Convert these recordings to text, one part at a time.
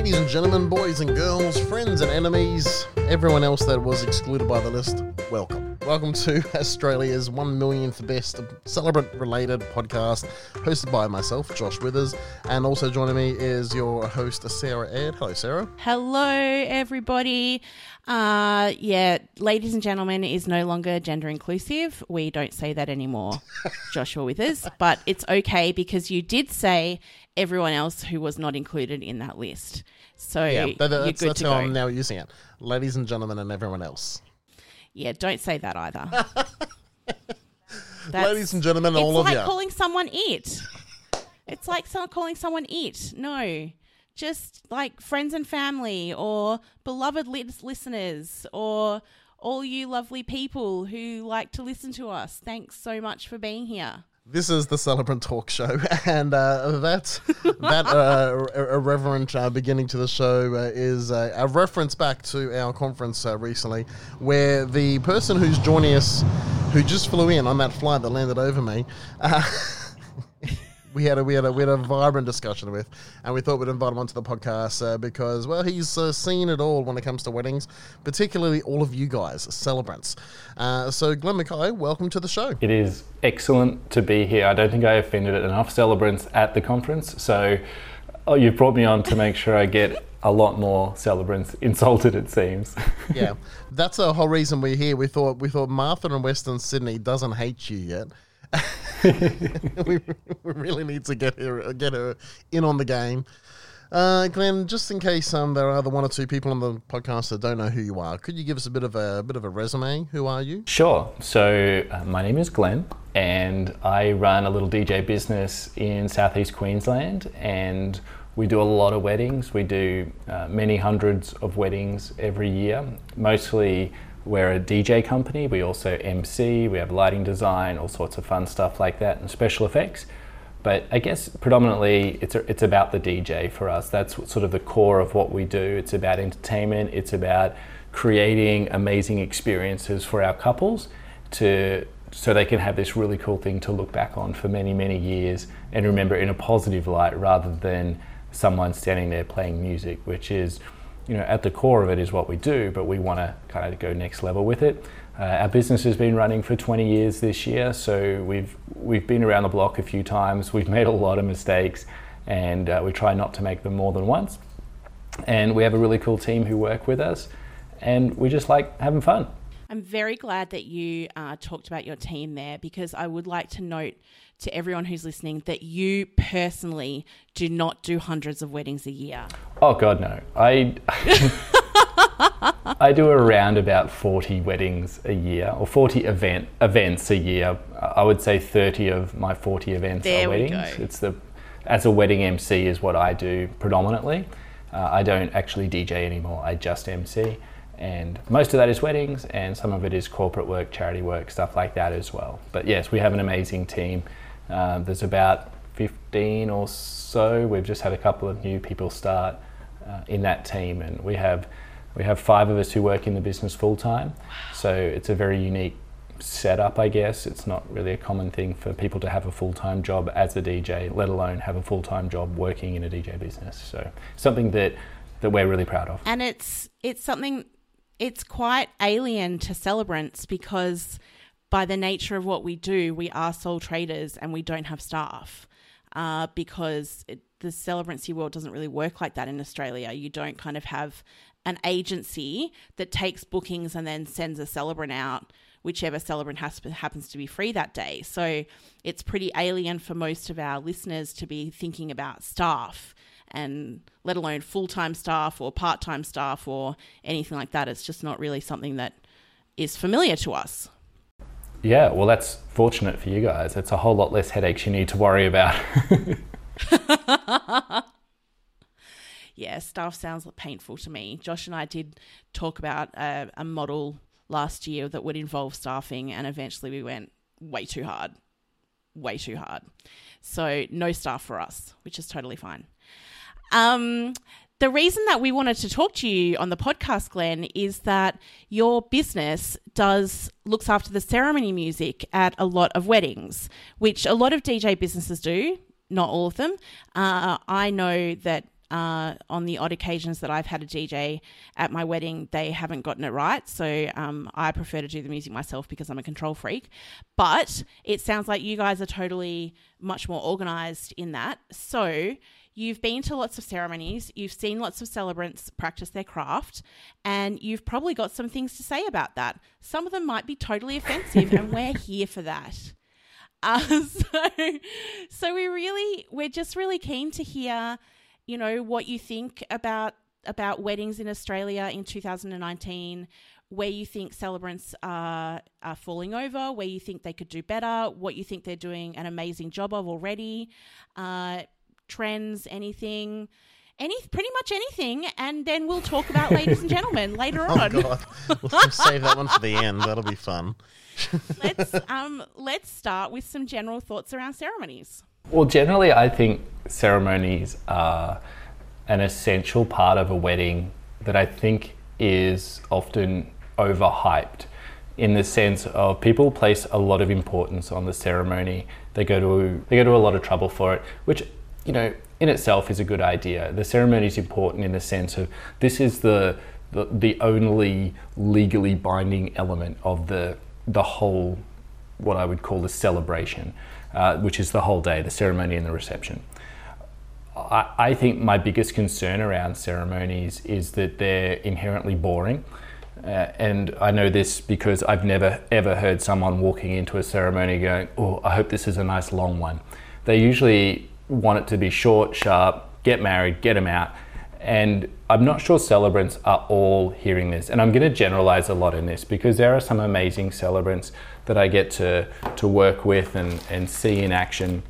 ladies and gentlemen, boys and girls, friends and enemies, everyone else that was excluded by the list, welcome. Welcome to Australia's one millionth best celebrant related podcast, hosted by myself, Josh Withers, and also joining me is your host, Sarah Aird. Hello, Sarah. Hello, everybody. Uh, yeah, ladies and gentlemen is no longer gender inclusive. We don't say that anymore, Joshua Withers, but it's okay because you did say everyone else who was not included in that list. So Yeah, that- that's, that's how go. I'm now using it. Ladies and gentlemen, and everyone else. Yeah, don't say that either. Ladies and gentlemen, it's all of like you. calling someone it. It's like someone calling someone it. No, just like friends and family, or beloved lis- listeners, or all you lovely people who like to listen to us. Thanks so much for being here. This is the Celebrant Talk Show, and uh, that that uh, irreverent uh, beginning to the show uh, is uh, a reference back to our conference uh, recently, where the person who's joining us, who just flew in on that flight that landed over me. We had a we had a we had a vibrant discussion with, and we thought we'd invite him onto the podcast uh, because well he's uh, seen it all when it comes to weddings, particularly all of you guys celebrants. Uh, so Glenn Mackay, welcome to the show. It is excellent to be here. I don't think I offended enough celebrants at the conference, so oh, you've brought me on to make sure I get a lot more celebrants insulted. It seems. yeah, that's the whole reason we're here. We thought we thought Martha in Western Sydney doesn't hate you yet. we, we really need to get her get her in on the game. Uh, Glenn, just in case um, there are the one or two people on the podcast that don't know who you are, could you give us a bit of a, bit of a resume? Who are you? Sure. So uh, my name is Glenn, and I run a little DJ business in southeast Queensland, and we do a lot of weddings. We do uh, many hundreds of weddings every year. Mostly, we're a DJ company. We also MC. We have lighting design, all sorts of fun stuff like that, and special effects. But I guess predominantly it's it's about the DJ for us. That's sort of the core of what we do. It's about entertainment. It's about creating amazing experiences for our couples to so they can have this really cool thing to look back on for many many years and remember in a positive light rather than someone standing there playing music, which is you know at the core of it is what we do. But we want to kind of go next level with it. Uh, our business has been running for 20 years this year, so we've we've been around the block a few times. We've made a lot of mistakes, and uh, we try not to make them more than once. And we have a really cool team who work with us, and we just like having fun. I'm very glad that you uh, talked about your team there because I would like to note to everyone who's listening that you personally do not do hundreds of weddings a year. Oh God, no! I I do around about 40 weddings a year, or 40 event events a year. I would say 30 of my 40 events There are we weddings. go. It's the as a wedding MC is what I do predominantly. Uh, I don't actually DJ anymore. I just MC, and most of that is weddings, and some of it is corporate work, charity work, stuff like that as well. But yes, we have an amazing team. Uh, there's about 15 or so. We've just had a couple of new people start uh, in that team, and we have we have five of us who work in the business full time. So it's a very unique setup, I guess. It's not really a common thing for people to have a full time job as a DJ, let alone have a full time job working in a DJ business. So something that that we're really proud of. and it's it's something it's quite alien to celebrants because by the nature of what we do we are sole traders and we don't have staff uh, because it, the celebrancy world doesn't really work like that in australia you don't kind of have an agency that takes bookings and then sends a celebrant out whichever celebrant has, happens to be free that day so it's pretty alien for most of our listeners to be thinking about staff and let alone full time staff or part time staff or anything like that. It's just not really something that is familiar to us. Yeah, well, that's fortunate for you guys. It's a whole lot less headaches you need to worry about. Yeah, staff sounds painful to me. Josh and I did talk about a, a model last year that would involve staffing, and eventually we went way too hard. Way too hard. So, no staff for us, which is totally fine. Um, the reason that we wanted to talk to you on the podcast, Glenn, is that your business does looks after the ceremony music at a lot of weddings, which a lot of DJ businesses do. Not all of them. Uh, I know that uh, on the odd occasions that I've had a DJ at my wedding, they haven't gotten it right. So um, I prefer to do the music myself because I'm a control freak. But it sounds like you guys are totally much more organized in that. So you've been to lots of ceremonies, you've seen lots of celebrants practice their craft, and you've probably got some things to say about that. Some of them might be totally offensive, and we're here for that. Uh, so, so we really, we're just really keen to hear, you know, what you think about about weddings in Australia in 2019, where you think celebrants are, are falling over, where you think they could do better, what you think they're doing an amazing job of already, uh, trends, anything. Any, pretty much anything, and then we'll talk about ladies and gentlemen later Oh on. god, we'll save that one for the end. That'll be fun. let's um, let's start with some general thoughts around ceremonies. Well, generally, I think ceremonies are an essential part of a wedding that I think is often overhyped in the sense of people place a lot of importance on the ceremony. They go to they go to a lot of trouble for it, which you know in itself is a good idea. The ceremony is important in the sense of this is the the, the only legally binding element of the the whole what I would call the celebration, uh, which is the whole day, the ceremony and the reception. I, I think my biggest concern around ceremonies is that they're inherently boring. Uh, and I know this because I've never ever heard someone walking into a ceremony going, Oh, I hope this is a nice long one. They usually want it to be short, sharp, get married, get them out. And I'm not sure celebrants are all hearing this. And I'm going to generalize a lot in this because there are some amazing celebrants that I get to, to work with and, and see in action.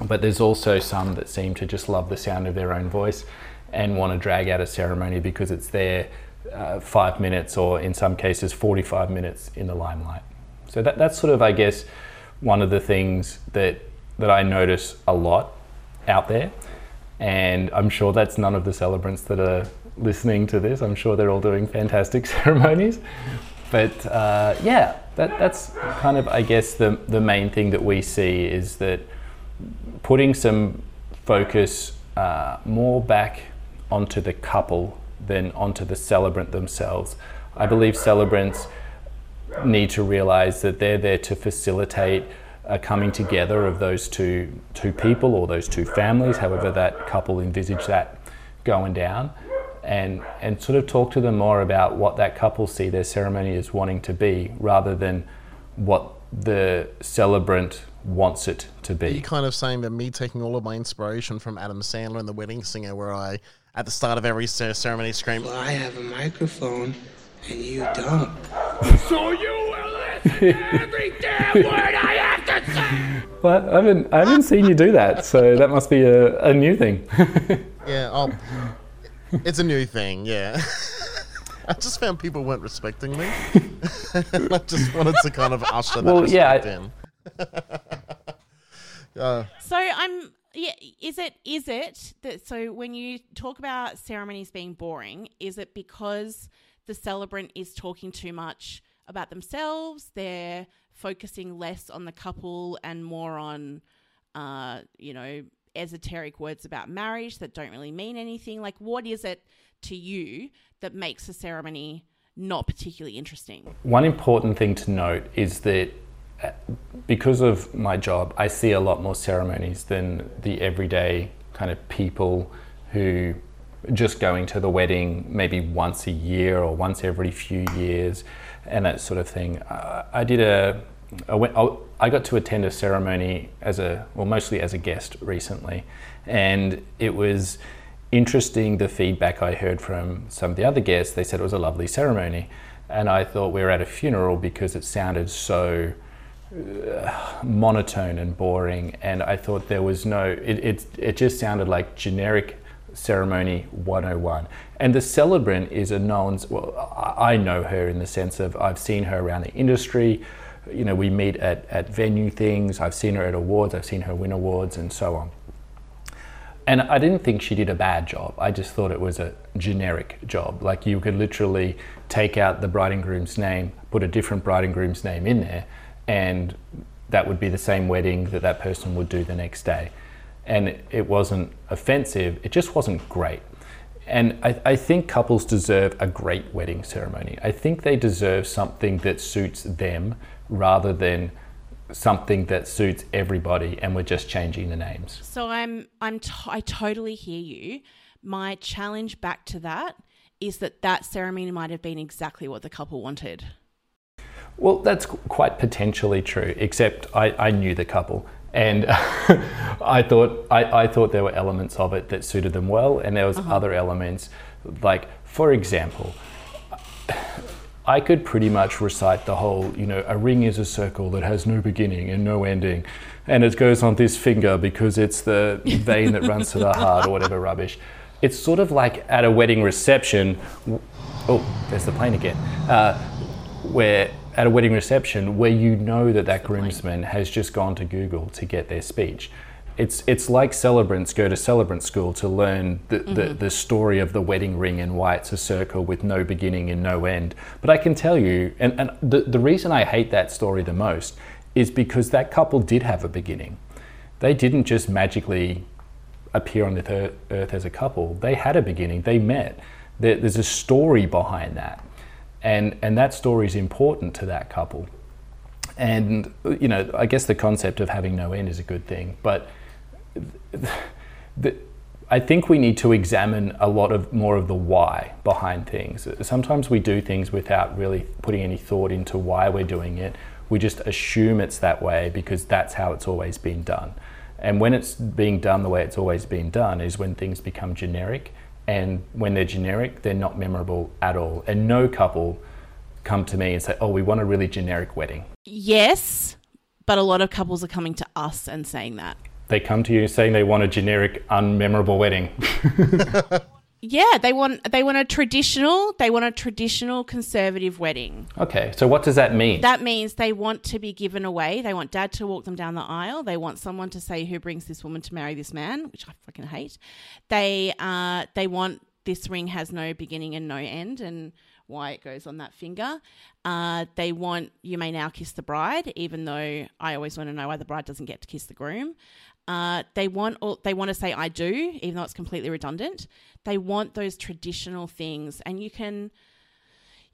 But there's also some that seem to just love the sound of their own voice and want to drag out a ceremony because it's there uh, five minutes or in some cases 45 minutes in the limelight. So that, that's sort of, I guess, one of the things that, that I notice a lot out there. And I'm sure that's none of the celebrants that are listening to this. I'm sure they're all doing fantastic ceremonies. But uh, yeah, that, that's kind of, I guess, the, the main thing that we see is that putting some focus uh, more back onto the couple than onto the celebrant themselves. I believe celebrants need to realize that they're there to facilitate a coming together of those two two people or those two families, however that couple envisage that going down, and and sort of talk to them more about what that couple see their ceremony as wanting to be, rather than what the celebrant wants it to be. Are you be. kind of saying that me taking all of my inspiration from Adam Sandler and The Wedding Singer, where I, at the start of every ceremony, scream, Well, I have a microphone and you don't. So you will listen to every damn word I have to say. But I haven't I haven't seen you do that, so that must be a, a new thing. Yeah, oh, it's a new thing, yeah. I just found people weren't respecting me. and I just wanted to kind of usher that Well, yeah, respect in. Uh, So I'm yeah. Is it is it that so when you talk about ceremonies being boring, is it because the celebrant is talking too much about themselves? They're focusing less on the couple and more on, uh, you know, esoteric words about marriage that don't really mean anything. Like, what is it to you that makes a ceremony not particularly interesting? One important thing to note is that uh, because of my job, I see a lot more ceremonies than the everyday kind of people who just going to the wedding maybe once a year or once every few years and that sort of thing. Uh, I did a, I, went, I got to attend a ceremony as a, well, mostly as a guest recently, and it was interesting the feedback I heard from some of the other guests. They said it was a lovely ceremony, and I thought we were at a funeral because it sounded so uh, monotone and boring, and I thought there was no. It it, it just sounded like generic ceremony 101 and the celebrant is a known well I know her in the sense of I've seen her around the industry you know we meet at, at venue things I've seen her at awards I've seen her win awards and so on and I didn't think she did a bad job. I just thought it was a generic job. Like you could literally take out the bride and groom's name, put a different bride and groom's name in there, and that would be the same wedding that that person would do the next day. And it wasn't offensive. It just wasn't great. And I, I, think couples deserve a great wedding ceremony. I think they deserve something that suits them rather than something that suits everybody and we're just changing the names. So I'm I'm t- I totally hear you. My challenge back to that is that that ceremony might have been exactly what the couple wanted. Well, that's quite potentially true, except I, I knew the couple and I thought I, I, thought there were elements of it that suited them well, and there was uh-huh. other elements, like for example, I could pretty much recite the whole, you know, a ring is a circle that has no beginning and no ending, and it goes on this finger because it's the vein that runs to the heart or whatever rubbish. It's sort of like at a wedding reception. Oh, there's the plane again. Uh, where at a wedding reception where you know that that groomsman has just gone to Google to get their speech. It's, it's like celebrants go to celebrant school to learn the, mm-hmm. the, the, story of the wedding ring and why it's a circle with no beginning and no end. But I can tell you, and, and the, the reason I hate that story the most is because that couple did have a beginning. They didn't just magically appear on the earth as a couple, they had a beginning, they met. There, there's a story behind that and and that story is important to that couple. And you know, I guess the concept of having no end is a good thing, but the, I think we need to examine a lot of more of the why behind things. Sometimes we do things without really putting any thought into why we're doing it. We just assume it's that way because that's how it's always been done. And when it's being done the way it's always been done is when things become generic and when they're generic, they're not memorable at all. And no couple come to me and say, "Oh, we want a really generic wedding." Yes, but a lot of couples are coming to us and saying that. They come to you saying they want a generic, unmemorable wedding. Yeah, they want they want a traditional they want a traditional conservative wedding. Okay, so what does that mean? That means they want to be given away. They want dad to walk them down the aisle. They want someone to say who brings this woman to marry this man, which I fucking hate. They uh they want this ring has no beginning and no end and why it goes on that finger. Uh, they want you may now kiss the bride, even though I always want to know why the bride doesn't get to kiss the groom. Uh, they want all, they want to say I do, even though it's completely redundant. They want those traditional things, and you can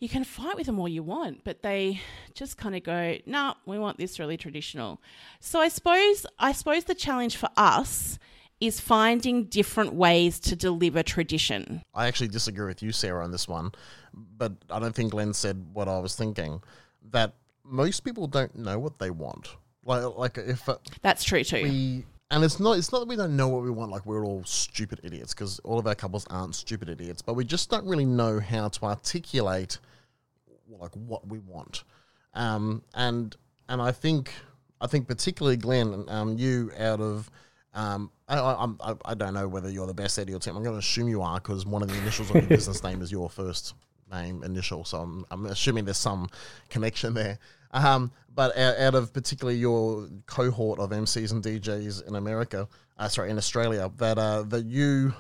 you can fight with them all you want, but they just kind of go, "No, nah, we want this really traditional." So I suppose I suppose the challenge for us is finding different ways to deliver tradition. I actually disagree with you, Sarah, on this one, but I don't think Glenn said what I was thinking. That most people don't know what they want. Like, like if uh, that's true too. We and it's not it's not that we don't know what we want like we're all stupid idiots because all of our couples aren't stupid idiots but we just don't really know how to articulate like what we want um, and and i think i think particularly glenn um, you out of um, I, I, I, don't know whether you're the best at your team. I'm going to assume you are because one of the initials of your business name is your first name initial. So I'm, I'm assuming there's some connection there. Um, but out, of particularly your cohort of MCs and DJs in America, uh, sorry, in Australia, that uh, that you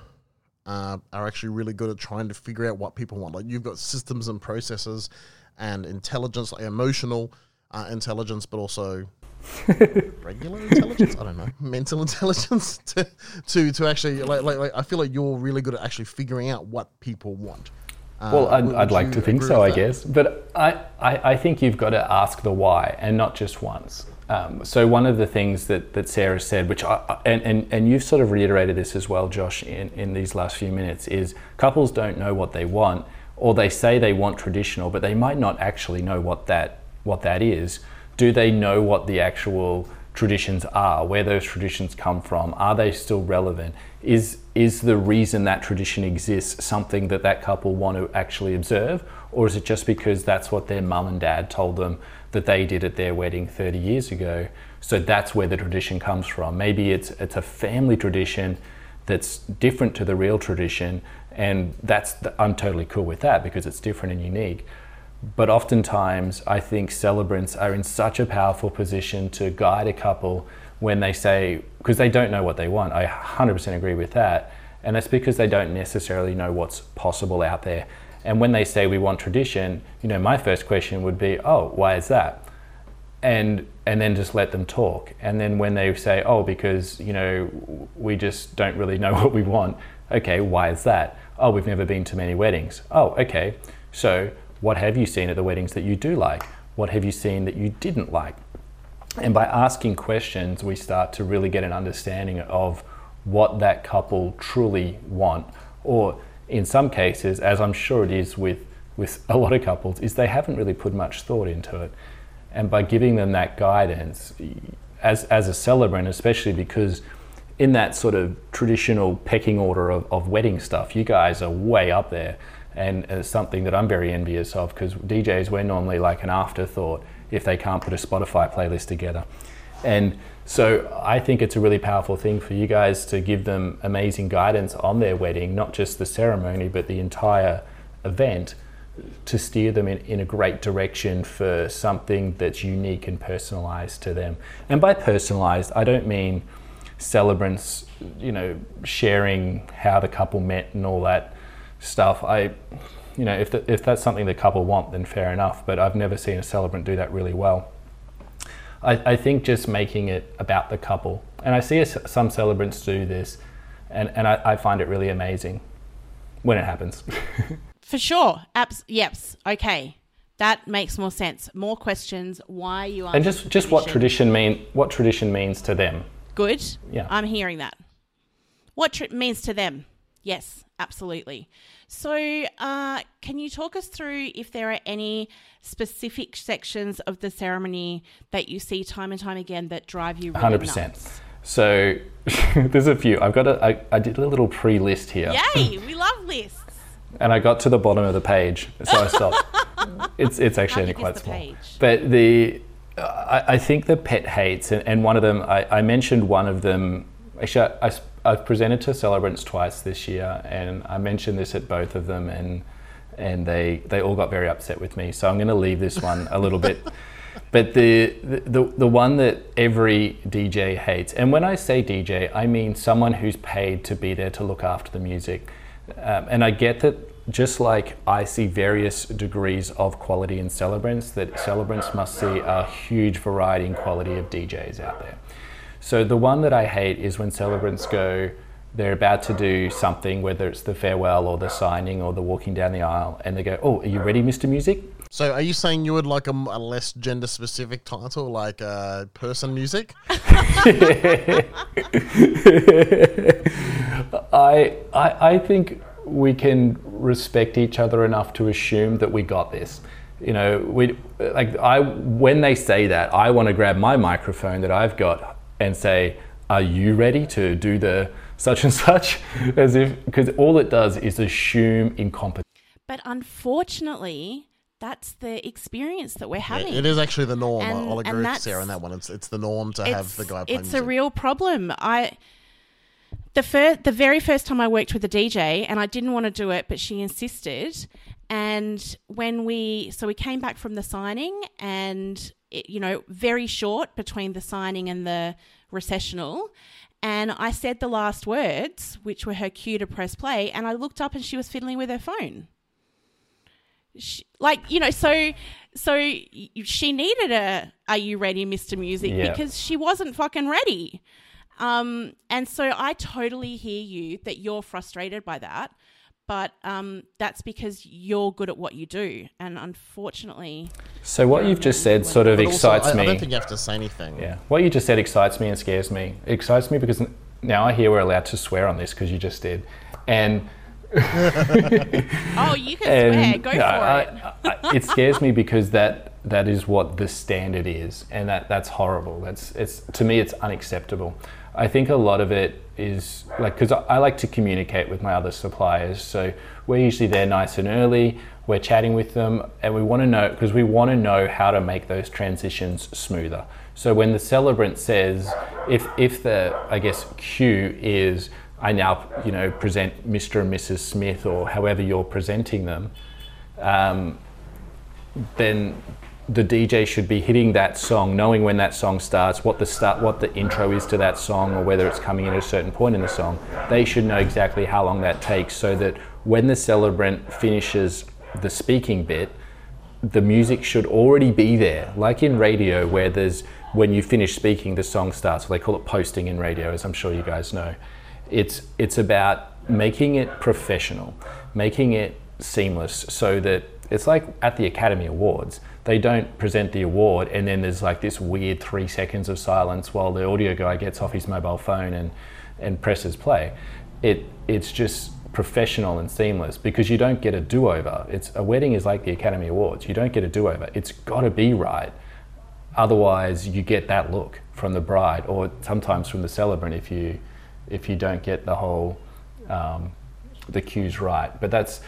uh, are actually really good at trying to figure out what people want. Like you've got systems and processes and intelligence, like emotional uh, intelligence, but also regular intelligence. I don't know, mental intelligence to to, to actually like, like like I feel like you're really good at actually figuring out what people want. Well, uh, I'd, I'd like to think so, I guess. But I, I, I, think you've got to ask the why and not just once. Um, so one of the things that, that Sarah said, which I, and, and, and you've sort of reiterated this as well, Josh, in, in these last few minutes, is couples don't know what they want, or they say they want traditional, but they might not actually know what that what that is. Do they know what the actual traditions are, where those traditions come from? Are they still relevant? Is is the reason that tradition exists something that that couple want to actually observe, or is it just because that's what their mum and dad told them that they did at their wedding 30 years ago? So that's where the tradition comes from. Maybe it's it's a family tradition that's different to the real tradition, and that's the, I'm totally cool with that because it's different and unique. But oftentimes, I think celebrants are in such a powerful position to guide a couple when they say, because they don't know what they want. I 100% agree with that. And that's because they don't necessarily know what's possible out there. And when they say we want tradition, you know, my first question would be, oh, why is that? and and then just let them talk. And then when they say, "Oh, because you know we just don't really know what we want," okay, why is that? Oh, we've never been to many weddings. Oh, okay. So what have you seen at the weddings that you do like? What have you seen that you didn't like? And by asking questions, we start to really get an understanding of what that couple truly want. Or in some cases, as I'm sure it is with, with a lot of couples, is they haven't really put much thought into it. And by giving them that guidance, as, as a celebrant, especially because in that sort of traditional pecking order of, of wedding stuff, you guys are way up there. And it's something that I'm very envious of because DJs, we're normally like an afterthought if they can't put a Spotify playlist together. And so I think it's a really powerful thing for you guys to give them amazing guidance on their wedding, not just the ceremony, but the entire event to steer them in, in a great direction for something that's unique and personalized to them. And by personalized, I don't mean celebrants, you know, sharing how the couple met and all that stuff. I, you know, if, the, if that's something the couple want, then fair enough. But I've never seen a celebrant do that really well. I, I think just making it about the couple, and I see a, some celebrants do this, and, and I, I find it really amazing when it happens. For sure. Abs- yes. Okay. That makes more sense. More questions. Why you are and just just what tradition mean what tradition means to them. Good. Yeah. I'm hearing that. What tr- means to them? Yes, absolutely. So, uh, can you talk us through if there are any specific sections of the ceremony that you see time and time again that drive you really Hundred percent. So there's a few. I've got a. I, I did a little pre-list here. Yay! we love lists. and I got to the bottom of the page, so I stopped. it's it's actually only quite small, page? but the I, I think the pet hates, and, and one of them I, I mentioned one of them. Actually, I, have presented to celebrants twice this year, and I mentioned this at both of them, and and they they all got very upset with me. So I'm going to leave this one a little bit. But the, the the one that every DJ hates, and when I say DJ, I mean someone who's paid to be there to look after the music. Um, and I get that just like I see various degrees of quality in celebrants, that celebrants must see a huge variety in quality of DJs out there. So the one that I hate is when celebrants go, they're about to do something, whether it's the farewell or the signing or the walking down the aisle, and they go, "Oh, are you ready, Mr. Music?" So, are you saying you would like a less gender specific title, like uh, person music? I, I, I think we can respect each other enough to assume that we got this. You know, we like I when they say that, I want to grab my microphone that I've got and say, "Are you ready to do the such and such?" As if because all it does is assume incompetence. But unfortunately, that's the experience that we're having. it is actually the norm. And- I'll and agree with Sarah on that one. It's it's the norm to have the guy play it's music. a real problem. I the first, the very first time I worked with a DJ, and I didn't want to do it, but she insisted. And when we, so we came back from the signing, and it, you know, very short between the signing and the recessional. And I said the last words, which were her cue to press play, and I looked up and she was fiddling with her phone. She, like you know, so so she needed a "Are you ready, Mister Music?" Yeah. because she wasn't fucking ready. Um, and so I totally hear you that you're frustrated by that, but um, that's because you're good at what you do, and unfortunately, So what you've just said sort of But also, excites I, me. I don't think you have to say anything. Yeah, what you just said excites me and scares me. It excites me because now I hear we're allowed to swear on this because you just did, and oh, you can swear, and go no, for I- it. I- it scares me because that that is what the standard is, and that that's horrible. That's it's to me it's unacceptable. I think a lot of it is like because I, like to communicate with my other suppliers, so we're usually there nice and early. We're chatting with them, and we want to know because we want to know how to make those transitions smoother. So when the celebrant says, if if the I guess cue is I now you know present Mr. and Mrs. Smith or however you're presenting them, um, then the DJ should be hitting that song, knowing when that song starts, what the start, what the intro is to that song, or whether it's coming in at a certain point in the song. They should know exactly how long that takes, so that when the celebrant finishes the speaking bit, the music should already be there, like in radio, where there's when you finish speaking, the song starts. They call it posting in radio, as I'm sure you guys know. It's it's about making it professional, making it seamless, so that it's like at the Academy Awards. They don't present the award and then there's like this weird three seconds of silence while the audio guy gets off his mobile phone and, and presses play. It it's just professional and seamless because you don't get a do-over. It's a wedding is like the Academy Awards. You don't get a do-over. It's got to be right. Otherwise, you get that look from the bride or sometimes from the celebrant if you if you don't get the whole um, the cues right. But that's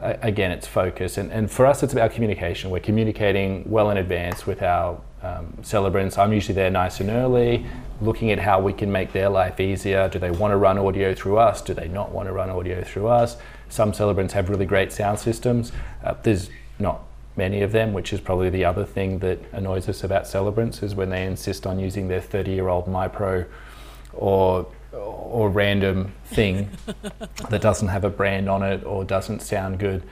again, it's focus. And, and for us, it's about communication. We're communicating well in advance with our um, celebrants. I'm usually there nice and early, looking at how we can make their life easier. Do they want to run audio through us? Do they not want to run audio through us? Some celebrants have really great sound systems. Uh, there's not many of them, which is probably the other thing that annoys us about celebrants is when they insist on using their 30 year old MiPro or or random thing that doesn't have a brand on it or doesn't sound good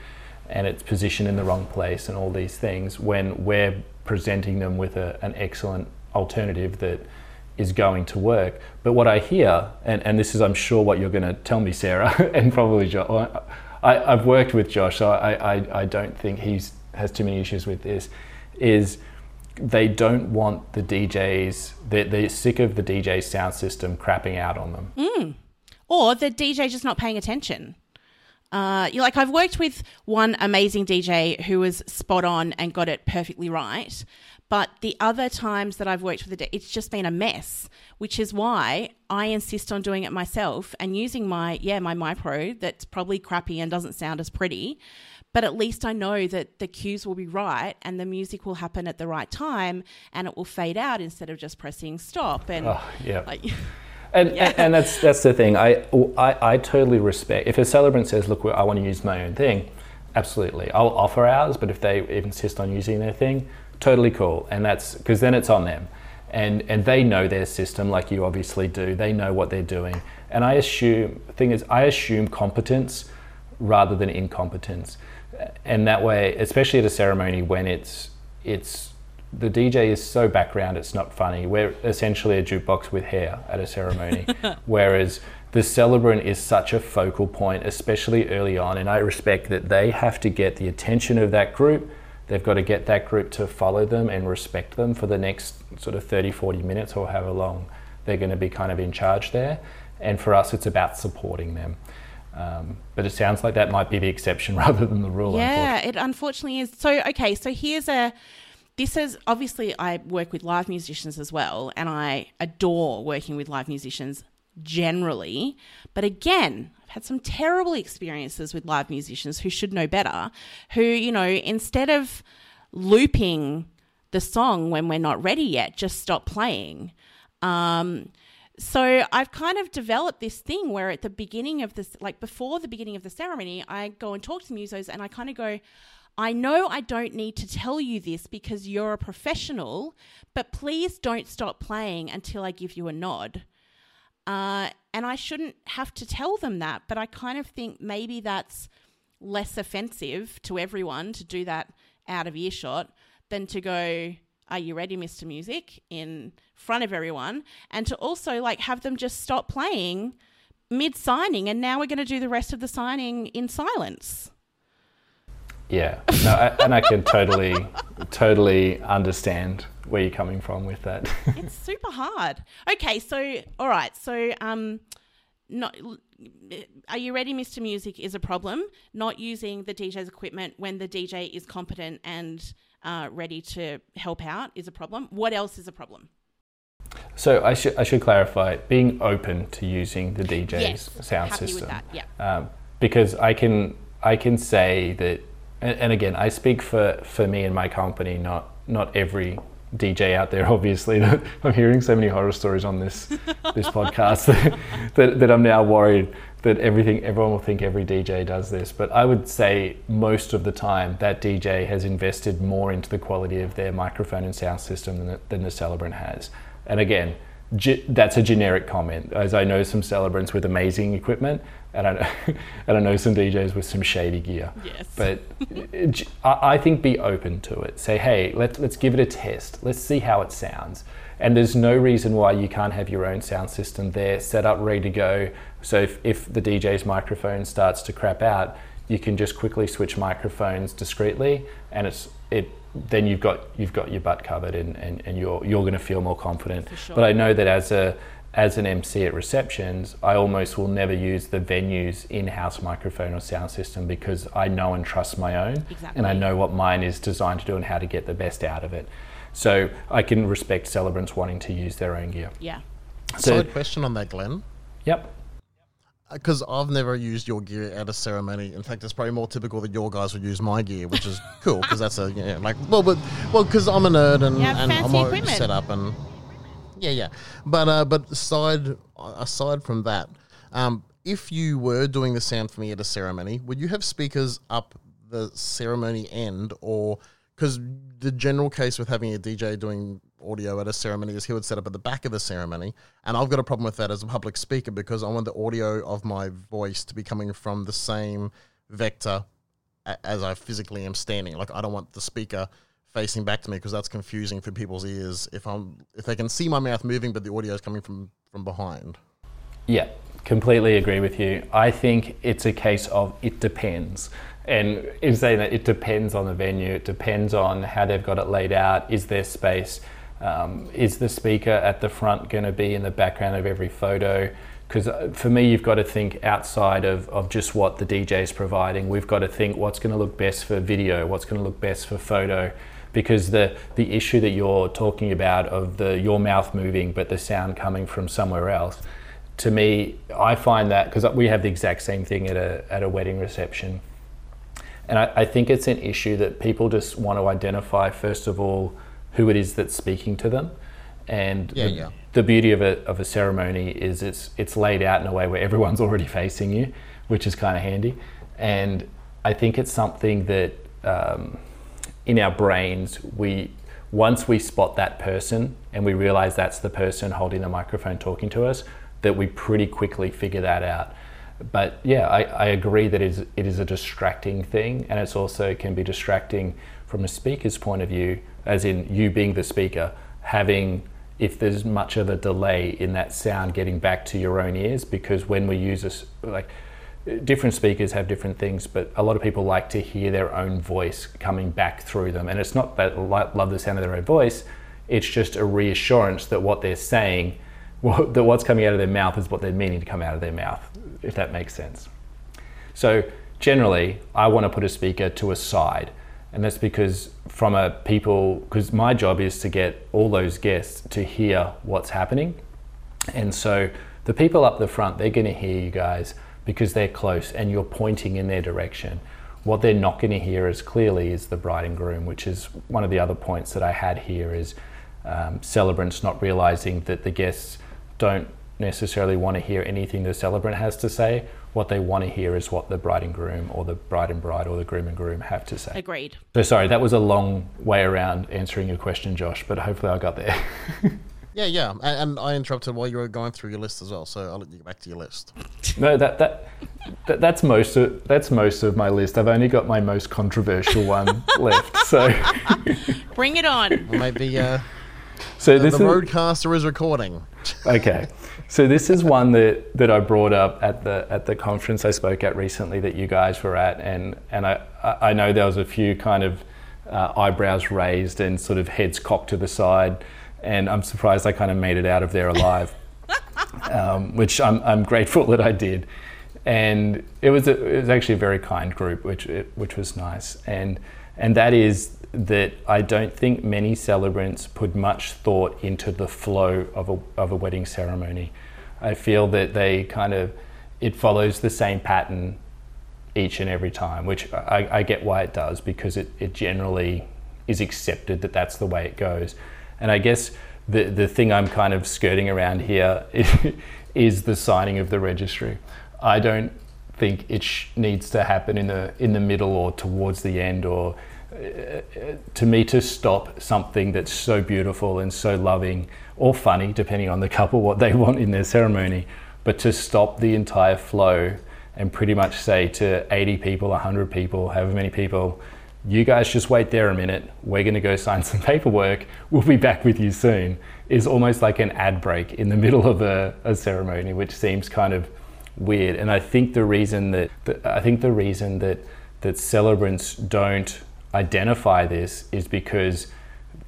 and it's positioned in the wrong place and all these things when we're presenting them with a, an excellent alternative that is going to work. But what I hear, and, and this is I'm sure what you're going to tell me, Sarah, and probably Josh, I, have worked with Josh, so I, I, I don't think he has too many issues with this, is they don't want the DJs, they're, they're sick of the DJ sound system crapping out on them. Mm. Or the DJ just not paying attention. Uh, you like I've worked with one amazing DJ who was spot on and got it perfectly right, but the other times that I've worked with it, it's just been a mess. Which is why I insist on doing it myself and using my yeah my MiPro that's probably crappy and doesn't sound as pretty, but at least I know that the cues will be right and the music will happen at the right time and it will fade out instead of just pressing stop. And oh, yeah. Like, and, yeah. and, and that's that's the thing. I, I I totally respect if a celebrant says, "Look, I want to use my own thing," absolutely, I'll offer ours. But if they insist on using their thing, totally cool. And that's because then it's on them, and and they know their system like you obviously do. They know what they're doing. And I assume thing is, I assume competence rather than incompetence and that way, especially at a ceremony when it's it's the DJ is so background, it's not funny. We're essentially a jukebox with hair at a ceremony, whereas the celebrant is such a focal point, especially early on. And I respect that they have to get the attention of that group. They've got to get that group to follow them and respect them for the next sort of 30, 40 minutes or however long they're going to be kind of in charge there. And for us, it's about supporting them. Um, but it sounds like that might be the exception rather than the rule. Yeah, unfortunately. it unfortunately is. So, okay, so here's a. This is obviously I work with live musicians as well, and I adore working with live musicians generally. But again, I've had some terrible experiences with live musicians who should know better, who, you know, instead of looping the song when we're not ready yet, just stop playing. Um, so I've kind of developed this thing where at the beginning of this, like before the beginning of the ceremony, I go and talk to musos and I kind of go, I know I don't need to tell you this because you're a professional, but please don't stop playing until I give you a nod. Uh, and I shouldn't have to tell them that, but I kind of think maybe that's less offensive to everyone to do that out of earshot than to go, Are you ready, Mr. Music? in front of everyone and to also like have them just stop playing mid signing and now we're going to do the rest of the signing in silence. Yeah, no, I, and I can totally, totally understand where you're coming from with that. it's super hard. Okay, so all right, so um, not are you ready, Mr. Music? Is a problem. Not using the DJ's equipment when the DJ is competent and uh, ready to help out is a problem. What else is a problem? So I should I should clarify being open to using the DJ's yes, sound system. That, yeah. Um, because I can I can say that, and, and, again I speak for for me and my company, not not every DJ out there. Obviously, I'm hearing so many horror stories on this this podcast that, that, that I'm now worried that everything everyone will think every DJ does this. But I would say most of the time that DJ has invested more into the quality of their microphone and sound system than the, than the celebrant has. And again, ge- that's a generic comment. As I know some celebrants with amazing equipment, and I know, and I know some DJs with some shady gear. Yes. But I I think be open to it. Say, hey, let's let's give it a test. Let's see how it sounds. And there's no reason why you can't have your own sound system there, set up, ready to go. So if, if the DJ's microphone starts to crap out, you can just quickly switch microphones discreetly, and it's it. Then you've got you've got your butt covered, and, and, and you're you're going to feel more confident. sure. But I know that as a as an MC at receptions, I almost will never use the venue's in-house microphone or sound system because I know and trust my own, and I know what mine is designed to do and how to get the best out of it. So I can respect celebrants wanting to use their own gear. Yeah. So, Side question on that, Glenn. yep. Because I've never used your gear at a ceremony. In fact, it's probably more typical that your guys would use my gear, which is cool because that's a yeah, like well, but well, because I'm a nerd and, You and I'm fancy all set up and yeah, yeah. But uh, but aside aside from that, um, if you were doing the sound for me at a ceremony, would you have speakers up the ceremony end or because the general case with having a DJ doing audio at a ceremony is he would set up at the back of the ceremony, and I've got a problem with that as a public speaker because I want the audio of my voice to be coming from the same vector as I physically am standing. Like I don't want the speaker facing back to me because that's confusing for people's ears if I'm if they can see my mouth moving but the audio is coming from from behind. Yeah, completely agree with you. I think it's a case of it depends. And in saying that, it depends on the venue, it depends on how they've got it laid out. Is there space? Um, is the speaker at the front going to be in the background of every photo? Because for me, you've got to think outside of, of just what the DJ is providing. We've got to think what's going to look best for video, what's going to look best for photo. Because the, the issue that you're talking about of the your mouth moving but the sound coming from somewhere else, to me, I find that because we have the exact same thing at a, at a wedding reception. And I, I think it's an issue that people just want to identify, first of all, who it is that's speaking to them. And Yeah, the, yeah. the beauty of a, of a ceremony is it's, it's laid out in a way where everyone's already facing you, which is kind of handy. And I think it's something that um, in our brains, we once we spot that person and we realize that's the person holding the microphone talking to us, that we pretty quickly figure that out. But yeah, I, I agree that it is, it is a distracting thing, and it's also can be distracting from a speaker's point of view, as in you being the speaker, having if there's much of a delay in that sound getting back to your own ears, because when we use this, like different speakers have different things, but a lot of people like to hear their own voice coming back through them. And it's not that they li- love the sound of their own voice, it's just a reassurance that what they're saying, that what's coming out of their mouth is what they're meaning to come out of their mouth, if that makes sense. So generally, I want to put a speaker to a side. And that's because from a people, because my job is to get all those guests to hear what's happening. And so the people up the front, they're going to hear you guys because they're close and you're pointing in their direction. What they're not going to hear as clearly is the bride and groom, which is one of the other points that I had here is um, celebrants not realizing that the guests don't necessarily want to hear anything the celebrant has to say. What they want to hear is what the bride and groom or the bride and bride or the groom and groom have to say. Agreed. So sorry, that was a long way around answering your question, Josh, but hopefully I got there. Yeah, yeah, and, and I interrupted while you were going through your list as well, so I'll let you get back to your list. no, that, that that that's most of that's most of my list. I've only got my most controversial one left. So Bring it on. Maybe uh, so the this is RodeCaster is recording. okay. So this is one that, that I brought up at the at the conference I spoke at recently that you guys were at, and and I I know there was a few kind of uh, eyebrows raised and sort of heads cocked to the side, and I'm surprised I kind of made it out of there alive, um, which I'm I'm grateful that I did, and it was a, it was actually a very kind group, which it, which was nice, and and that is that I don't think many celebrants put much thought into the flow of a, of a wedding ceremony. I feel that they kind of, it follows the same pattern each and every time, which I, I get why it does because it, it generally is accepted that that's the way it goes. And I guess the, the thing I'm kind of skirting around here is the signing of the registry. I don't think it sh- needs to happen in the in the middle or towards the end or to me to stop something that's so beautiful and so loving or funny, depending on the couple, what they want in their ceremony, but to stop the entire flow and pretty much say to 80 people, 100 people, however many people, you guys just wait there a minute. We're going to go sign some paperwork. We'll be back with you soon. Is almost like an ad break in the middle of a, a ceremony, which seems kind of weird. And I think the reason that, that I think the reason that that celebrants don't identify this is because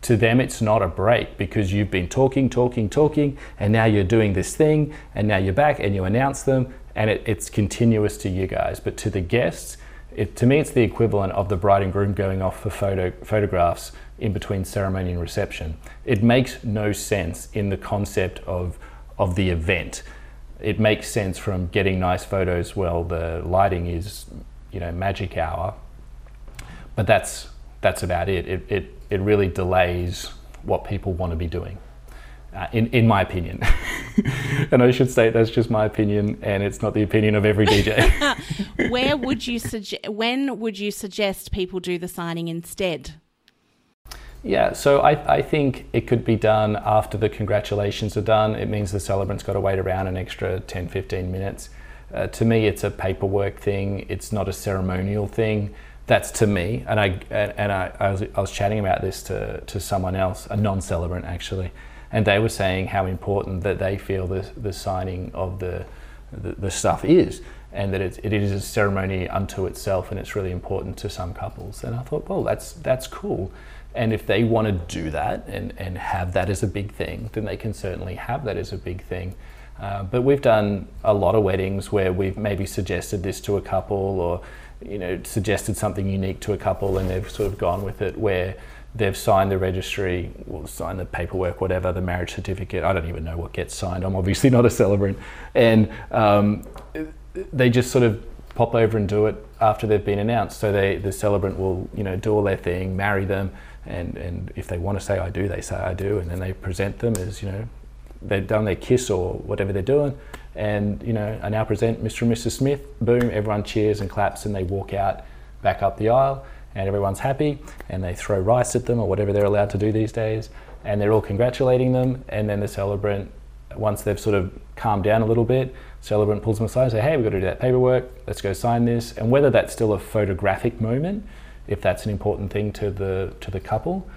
to them it's not a break because you've been talking, talking, talking, and now you're doing this thing, and now you're back and you announce them, and it, it's continuous to you guys. But to the guests, it, to me, it's the equivalent of the bride and groom going off for photo, photographs in between ceremony and reception. It makes no sense in the concept of, of the event. It makes sense from getting nice photos. Well, the lighting is, you know, magic hour, but that's that's about it. It it, it really delays what people want to be doing. Uh, in, in my opinion. and I should say that's just my opinion, and it's not the opinion of every DJ. Where would you suggest? When would you suggest people do the signing instead? Yeah, so I, I think it could be done after the congratulations are done. It means the celebrant's got to wait around an extra 10, 15 minutes. Uh, to me, it's a paperwork thing. It's not a ceremonial thing. That's to me, and I and I, I was, I was chatting about this to, to someone else, a non-celebrant actually, and they were saying how important that they feel the, the signing of the, the, the stuff is and that it, it is a ceremony unto itself and it's really important to some couples. And i thought well that's that's cool. And if they want to do that and, and have that as a big thing then they can certainly have that as a big thing. Uh, but we've done a lot of weddings where we've maybe suggested this to a couple or you know suggested something unique to a couple and they've sort of gone with it where they've signed the registry, will sign the paperwork, whatever, the marriage certificate. I don't even know what gets signed. I'm obviously not a celebrant. And um, they just sort of pop over and do it after they've been announced. So they, the celebrant will, you know, do all their thing, marry them, and, and if they want to say I do, they say I do, and then they present them as, you know, they've done their kiss or whatever they're doing. And, you know, I now present Mr. and Mrs. Smith. Boom, everyone cheers and claps and they walk out back up the aisle and everyone's happy and they throw rice at them or whatever they're allowed to do these days and they're all congratulating them and then the celebrant once they've sort of calmed down a little bit celebrant pulls them aside and say hey we've got to do that paperwork let's go sign this and whether that's still a photographic moment if that's an important thing to the to the couple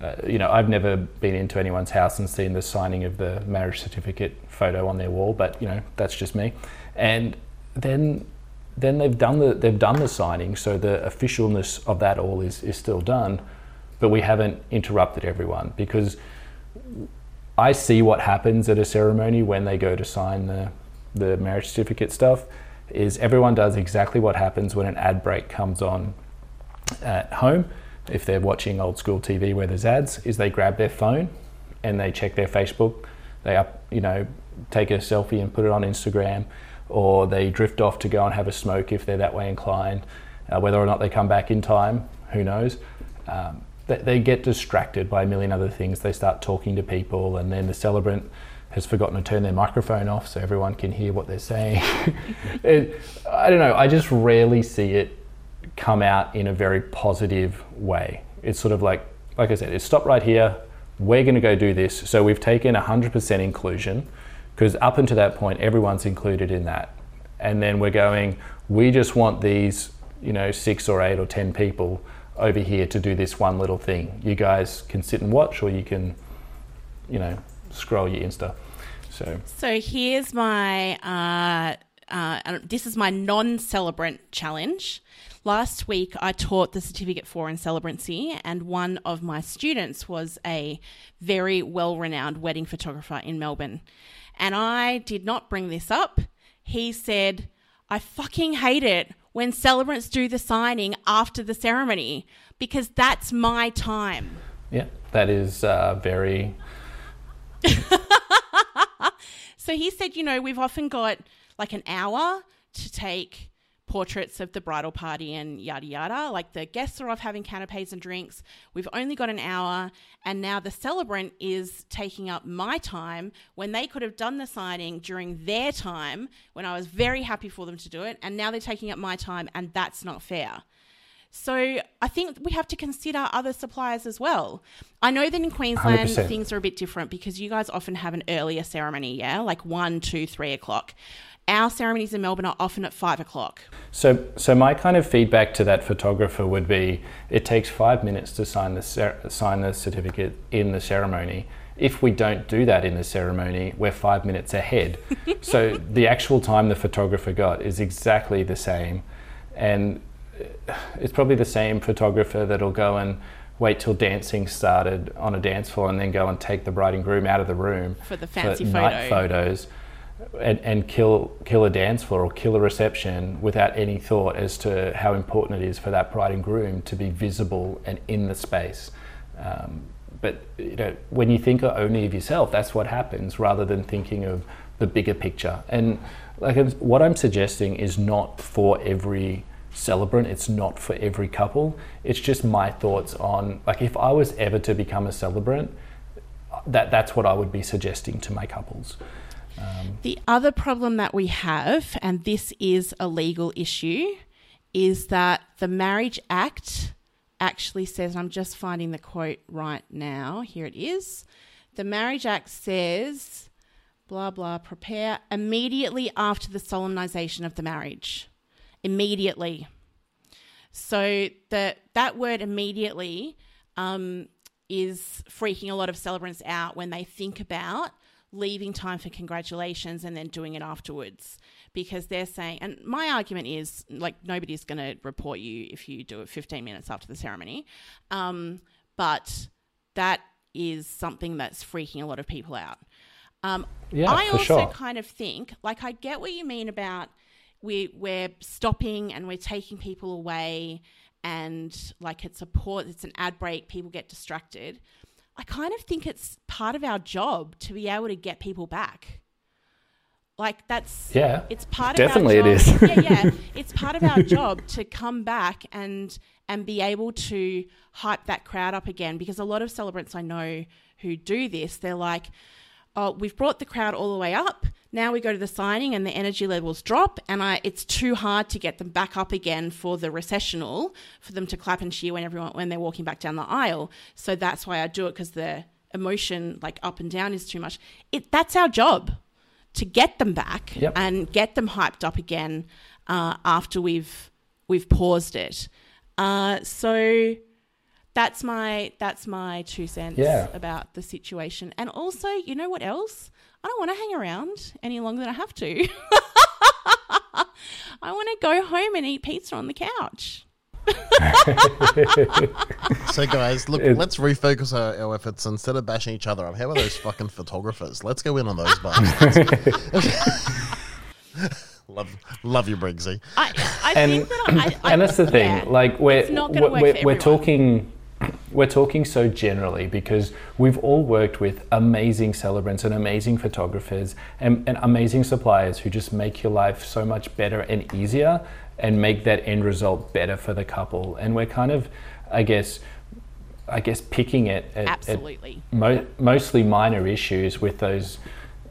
uh, you know I've never been into anyone's house and seen the signing of the marriage certificate photo on their wall but you know that's just me. And then then they've done the they've done the signing, so the officialness of that all is is still done, but we haven't interrupted everyone because I see what happens at a ceremony when they go to sign the the marriage certificate stuff is everyone does exactly what happens when an ad break comes on at home if they're watching old school TV where there's ads is they grab their phone and they check their Facebook they up you know take a selfie and put it on Instagram or they drift off to go and have a smoke if they're that way inclined. Uh, whether or not they come back in time, who knows? Um, they, they, get distracted by a million other things. They start talking to people, and then the celebrant has forgotten to turn their microphone off so everyone can hear what they're saying. it, I don't know, I just rarely see it come out in a very positive way. It's sort of like, like I said, it's stop right here. We're going to go do this. So we've taken 100% inclusion because up until that point, everyone's included in that. And then we're going, we just want these, you know, six or eight or 10 people over here to do this one little thing. You guys can sit and watch, or you can, you know, scroll your Insta. So, so here's my, uh, uh, this is my non celebrant challenge. Last week, I taught the certificate for in celebrancy, and one of my students was a very well renowned wedding photographer in Melbourne and I did not bring this up. He said, I fucking hate it when celebrants do the signing after the ceremony because that's my time. Yeah, that is uh, very. so he said, you know, we've often got like an hour to take portraits of the bridal party and yada yada. Like the guests are off having canapes and drinks. We've only got an hour, and now the celebrant is taking up my time when they could have done the signing during their time when I was very happy for them to do it, and now they're taking up my time, and that's not fair. So I think we have to consider other suppliers as well. I know that in Queensland 100%. things are a bit different because you guys often have an earlier ceremony, yeah, like one, two, three o'clock. Our ceremonies in Melbourne are often at five o'clock. So, so my kind of feedback to that photographer would be: it takes five minutes to sign the cer- sign the certificate in the ceremony. If we don't do that in the ceremony, we're five minutes ahead. so the actual time the photographer got is exactly the same, and uh, it's probably the same photographer that'll go and wait till dancing started on a dance floor and then go and take the bride and groom out of the room For the fancy night photo. photos and, and kill kill a dance floor or kill a reception without any thought as to how important it is for that bride and groom to be visible and in the space. Um, but you know, when you think only of yourself, that's what happens, rather than thinking of the bigger picture. And like what I'm suggesting is not for every celebrant. It's not for every couple. It's just my thoughts on like if I was ever to become a celebrant, that that's what I would be suggesting to my couples. The other problem that we have, and this is a legal issue, is that the Marriage Act actually says, I'm just finding the quote right now. Here it is. The Marriage Act says, blah, blah, prepare immediately after the solemnization of the marriage. Immediately. So the that word immediately um, is freaking a lot of celebrants out when they think about leaving time for congratulations and then doing it afterwards because they're saying and my argument is like nobody's going to report you if you do it 15 minutes after the ceremony um, but that is something that's freaking a lot of people out um, Yeah, I also sure. kind of think, like, I get what you mean about we we're stopping and we're taking people away, and like it's a pause, it's an ad break, people get distracted. I kind of think it's part of our job to be able to get people back. Like that's Yeah, it's part definitely of definitely it is. yeah, yeah, it's part of our job to come back and and be able to hype that crowd up again because a lot of celebrants I know who do this, they're like, "Oh, we've brought the crowd all the way up. Now we go to the signing and the energy levels drop, and I it's too hard to get them back up again for the recessional for them to clap and cheer when everyone when they're walking back down the aisle. So that's why I do it because the emotion like up and down is too much. It that's our job to get them back Yep. and get them hyped up again uh, after we've we've paused it. Uh, so that's my that's my two cents Yeah. about the situation. And also, you know what else? I don't want to hang around any longer than I have to. I want to go home and eat pizza on the couch. So, guys, look, It- let's refocus our, our efforts instead of bashing each other up. How about those fucking photographers? Let's go in on those bastards. love, love you, Briggsy. I, I and think that I, I, and that's the thing. yeah. Like we're It's not we're, work for we're talking we're talking so generally because we've all worked with amazing celebrants and amazing photographers and, and amazing suppliers who just make your life so much better and easier and make that end result better for the couple. And we're kind of, I guess, I guess picking it at, at Absolutely. mo- mostly minor issues with those,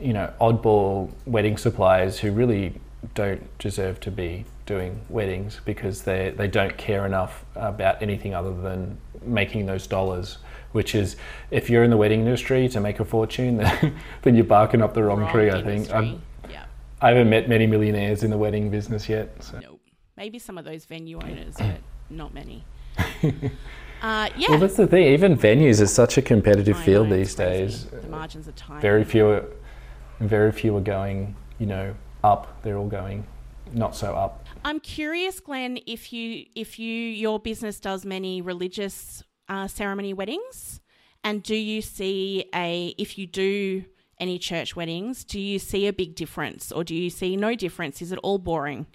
you know, oddball wedding suppliers who really don't deserve to be doing weddings because they they don't care enough about anything other than making those dollars. Which is, if you're in the wedding industry to make a fortune, then, then you're barking up the wrong, Wrong tree. I think industry. I've, yeah. I haven't met many millionaires in the wedding business yet. So. Nope. Maybe some of those venue owners, but not many. Uh, yeah. Well, that's the thing. Even venues is such a competitive I field know, these days. The margins are tiny. Very few, are, very few are going, you know, up. They're all going not so up. I'm curious, Glenn, if you if you your business does many religious uh, ceremony weddings, and do you see a if you do any church weddings, do you see a big difference, or do you see no difference? Is it all boring?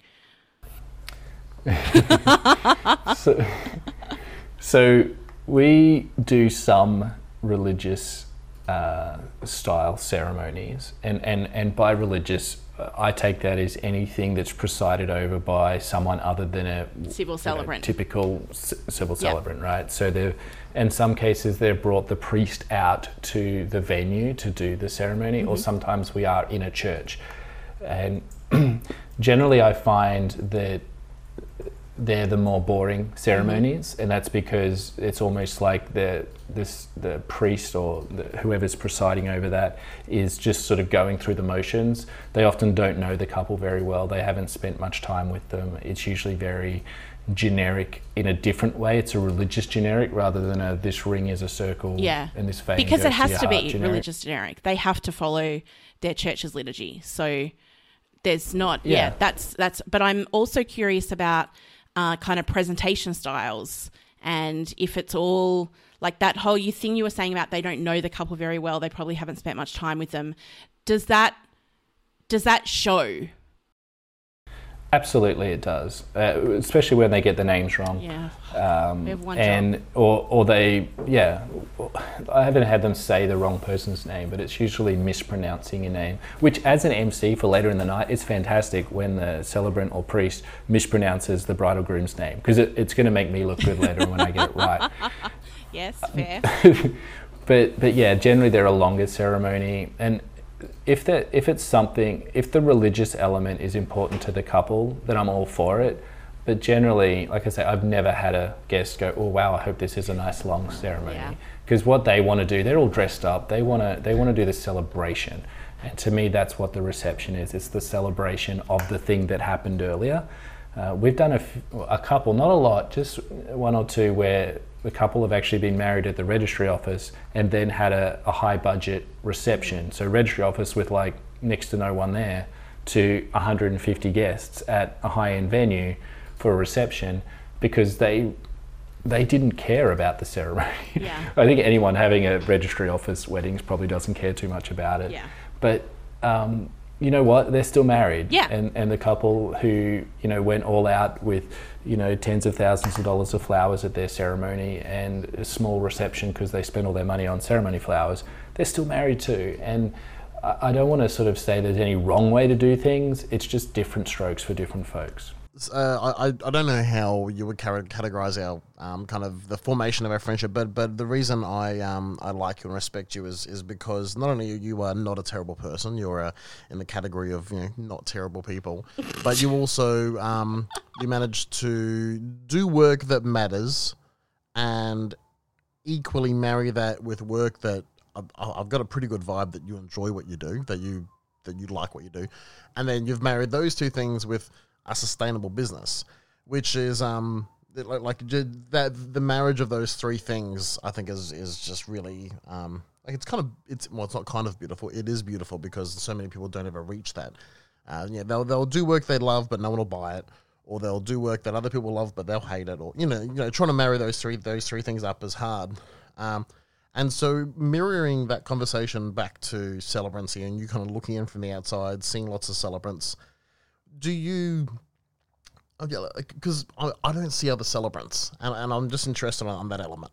so, so we do some religious uh, style ceremonies, and, and, and by religious, I take that as anything that's presided over by someone other than a Civil you know, celebrant. typical c- civil celebrant, right? So they in some cases they've brought the priest out to the venue to do the ceremony, Mm-hmm. or sometimes we are in a church, and generally I find that they're the more boring mm-hmm. ceremonies, and that's because it's almost like the this the priest or the, whoever's presiding over that is just sort of going through the motions. They often don't know the couple very well. They haven't spent much time with them. It's usually very generic in a different way. It's a religious generic rather than a this ring is a circle Yeah. and this vein because it has to be generic. religious generic. They have to follow their church's liturgy. So there's not yeah, Yeah. that's that's but I'm also curious about uh, kind of presentation styles and if it's all like that whole you thing you were saying about they don't know the couple very well, they probably haven't spent much time with them. Does that does that show? Absolutely, it does, uh, especially when they get the names wrong. Yeah. Um, We have one and or or they yeah, I haven't had them say the wrong person's name, but it's usually mispronouncing a name. Which, as an MC for later in the night, is fantastic when the celebrant or priest mispronounces the bride or groom's name because it, it's going to make me look good later when I get it right. Yes, fair. but but yeah, generally they're a longer ceremony, and if that if it's something if the religious element is important to the couple, then I'm all for it. But generally, like I say, I've never had a guest go, "Oh wow, I hope this is a nice long ceremony," because what they want to do, they're all dressed up. They want to they want to do the celebration, and to me, that's what the reception is. It's the celebration of the thing that happened earlier. Uh, we've done a, f- a couple, not a lot, just one or two where the couple have actually been married at the registry office and then had a, a high budget reception. So registry office with like next to no one there to 150 guests at a high end venue for a reception because they they didn't care about the ceremony. Yeah. I think anyone having a registry office weddings probably doesn't care too much about it. Yeah. But um, you know what? They're still married. Yeah. And and the couple who you know went all out with you know tens of thousands of dollars of flowers at their ceremony and a small reception because they spent all their money on ceremony flowers. They're still married too. And I don't want to sort of say there's any wrong way to do things. It's just different strokes for different folks. Uh, I, I don't know how you would categorize our um, kind of the formation of our friendship, but but the reason I um I like you and respect you is is because not only you, you are not a terrible person, you're uh, in the category of you know not terrible people, but you also um you manage to do work that matters, and equally marry that with work that I've, I've got a pretty good vibe that you enjoy what you do, that you that you like what you do, and then you've married those two things with a sustainable business, which is um like, like that the marriage of those three things I think is is just really um like it's kind of it's well it's not kind of beautiful it is beautiful because so many people don't ever reach that. Uh, yeah, they'll they'll do work they love but no one will buy it, or they'll do work that other people love but they'll hate it, or you know you know trying to marry those three those three things up is hard. Um, and so mirroring that conversation back to celebrancy and you kind of looking in from the outside, seeing lots of celebrants, do you because I, I don't see other celebrants and, and i'm just interested on, on that element.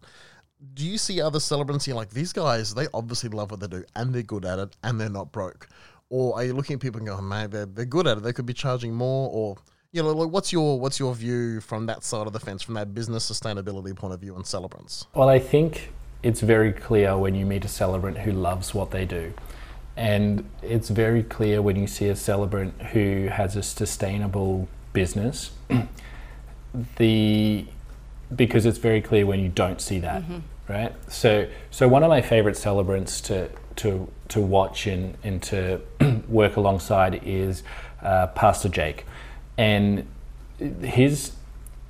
Do you see other celebrants you're like these guys they obviously love what they do and they're good at it and they're not broke. Or are you looking at people and going man they're, they're good at it. They could be charging more or you know like what's your what's your view from that side of the fence from that business sustainability point of view on celebrants? Well, I think it's very clear when you meet a celebrant who loves what they do. And it's very clear when you see a celebrant who has a sustainable business. the because it's very clear when you don't see that, right? So so one of my favorite celebrants to to to watch and, and to work alongside is uh, Pastor Jake. And his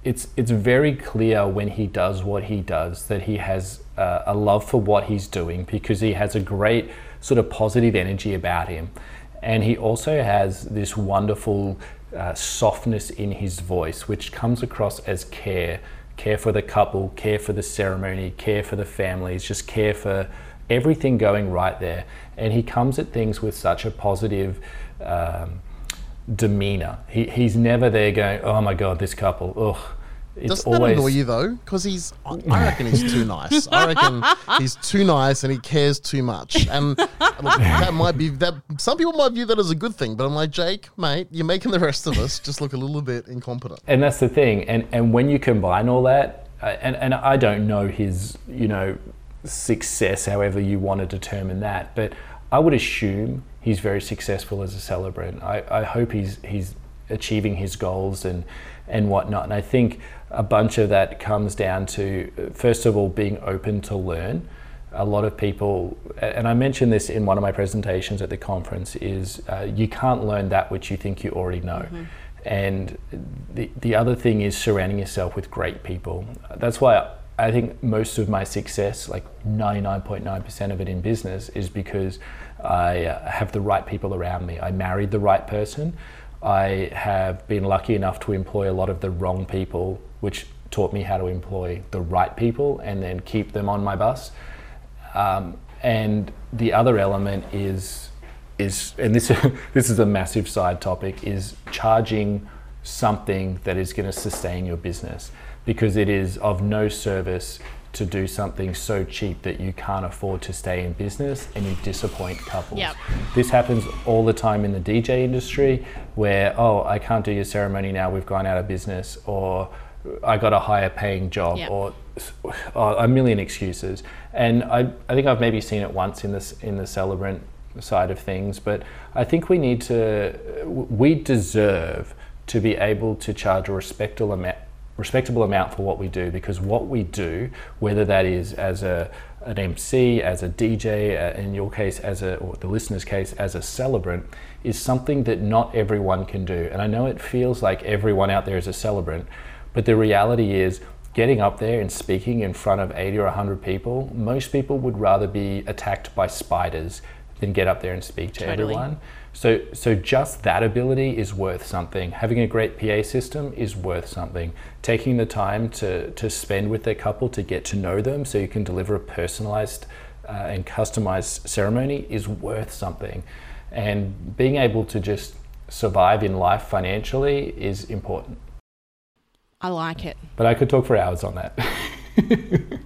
it's it's very clear when he does what he does that he has uh, a love for what he's doing because he has a great sort of positive energy about him, and he also has this wonderful uh, softness in his voice, which comes across as care, care for the couple, care for the ceremony, care for the families, just care for everything going right there, and he comes at things with such a positive. Um, demeanor. He, he's never there going, oh my god, this couple. Ugh. It's Doesn't always that annoy you though? Because he's, I reckon he's too nice. I reckon he's too nice and he cares too much. And look, that might be that. Some people might view that as a good thing, but I'm like, Jake, mate, you're making the rest of us just look a little bit incompetent. and that's the thing. And and when you combine all that, uh, and and I don't know his you know success, however you want to determine that, but I would assume he's very successful as a celebrant. I, I hope he's he's achieving his goals and and whatnot. And I think a bunch of that comes down to, first of all, being open to learn. A lot of people, and I mentioned this in one of my presentations at the conference, is uh, you can't learn that which you think you already know. And the, the other thing is surrounding yourself with great people. That's why I think most of my success, like 99.9% of it in business, is because I uh, have the right people around me. I married the right person. I have been lucky enough to employ a lot of the wrong people, which taught me how to employ the right people and then keep them on my bus. Um, and the other element is is and this this is a massive side topic is charging something that is going to sustain your business because it is of no service to do something so cheap that you can't afford to stay in business and you disappoint couples. Yep. This happens all the time in the DJ industry where, oh, I can't do your ceremony now, we've gone out of business, or I got a higher paying job, Yep. or oh, a million excuses. And I, I think I've maybe seen it once in this in the celebrant side of things, but I think we need to, we deserve to be able to charge a respectable amount respectable amount for what we do because what we do whether that is as a an MC as a DJ uh, in your case as a or the listener's case as a celebrant is something that not everyone can do and I know it feels like everyone out there is a celebrant but the reality is getting up there and speaking in front of 80 or 100 people most people would rather be attacked by spiders than get up there and speak to Totally. everyone so, so just that ability is worth something. Having a great PA system is worth something. Taking the time to, to spend with their couple to get to know them so you can deliver a personalized uh, and customized ceremony is worth something. And being able to just survive in life financially is important. I like it. But I could talk for hours on that.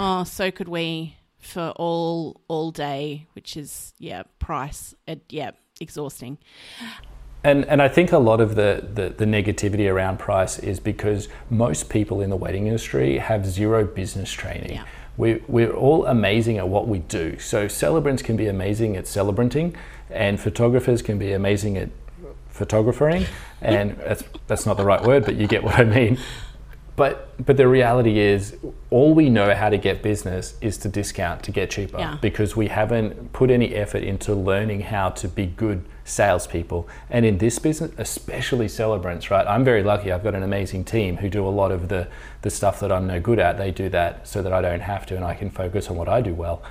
Oh, so could we for all all day, which is yeah, price. Uh, yeah, exhausting. And, and I think a lot of the, the, the negativity around price is because most people in the wedding industry have zero business training. Yeah. We, we're all amazing at what we do. So celebrants can be amazing at celebranting, and photographers can be amazing at photographering. And that's, that's not the right word, but you get what I mean. But, but the reality is, all we know how to get business is to discount to get cheaper Yeah. because we haven't put any effort into learning how to be good salespeople. And in this business, especially celebrants, right? I'm very lucky. I've got an amazing team who do a lot of the, the stuff that I'm no good at. They do that so that I don't have to and I can focus on what I do well.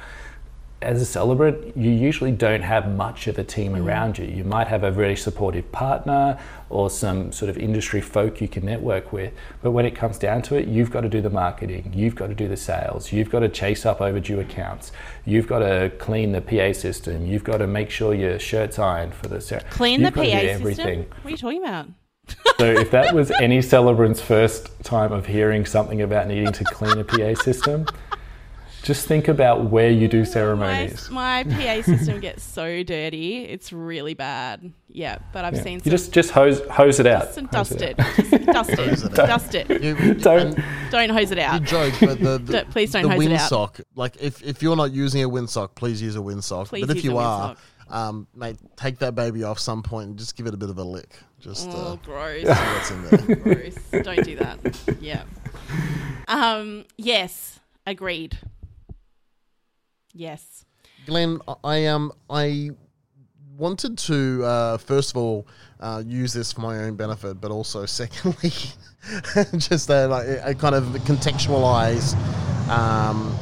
As a celebrant, you usually don't have much of a team mm. around you. You might have a very supportive partner or some sort of industry folk you can network with. But when it comes down to it, you've got to do the marketing, you've got to do the sales, you've got to chase up overdue accounts, you've got to clean the PA system, you've got to make sure your shirt's ironed for the ceremony. Clean you've the PA do system. everything. What are you talking about? So if that was any celebrant's first time of hearing something about needing to clean a PA system, just think about where you do ceremonies. my PA system gets so dirty. It's really bad. Yeah, but I've Yeah. seen You some just just hose hose it out. just and Hose dust it it. out. Just dust it. It. Dust it. You, you- Don't- Don't hose it you out. joke, but the, the Don't- please don't the hose it out. windsock. Like if, if you're not using a windsock, please use a windsock. Please but if use a you are, windsock. um, mate, take that baby off some point and just give it a bit of a lick. Just uh, Oh, gross. see what's in there. gross. Don't do that. Yeah. Um. Yes. Agreed. Yes. Glenn, I um I wanted to uh, first of all uh, use this for my own benefit, but also secondly, just uh, like I kind of contextualize, um,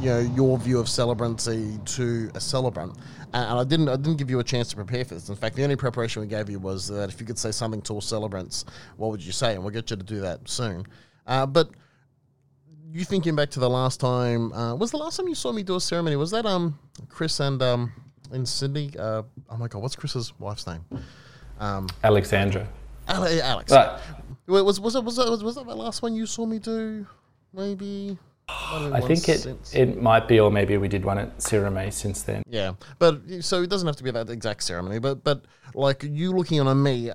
you know, your view of celebrancy to a celebrant. And and I didn't I didn't give you a chance to prepare for this. In fact, the only preparation we gave you was that if you could say something to all celebrants, what would you say? And we'll get you to do that soon. Uh, but you thinking back to the last time uh, was the last time you saw me do a ceremony was that um chris and um in sydney uh oh my god what's chris's wife's name um Alexandra. Ale- alex Right. Was was that was that was, was that the last one you saw me do maybe I think it it might be, or maybe we did one at Cirame since then. Yeah, but so it doesn't have to be that exact ceremony. But but like you looking on me,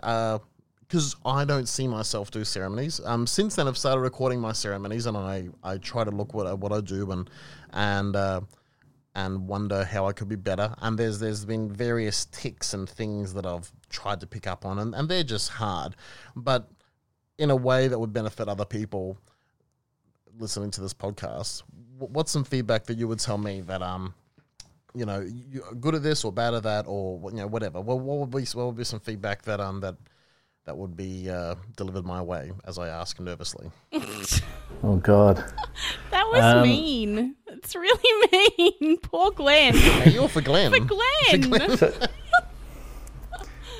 because I don't see myself do ceremonies. Um, since then I've started recording my ceremonies, and I, I try to look what I, what I do and and uh, and wonder how I could be better. And there's there's been various ticks and things that I've tried to pick up on, and, and they're just hard. But in a way that would benefit other people listening to this podcast, what's some feedback that you would tell me that um, you know, good at this or bad at that or you know whatever. What, what would be what would be some feedback that um that that would be uh, delivered my way as I ask nervously. Oh God. That was Um, mean. It's really mean. Poor Glenn. Hey, you're for Glenn. For Glenn.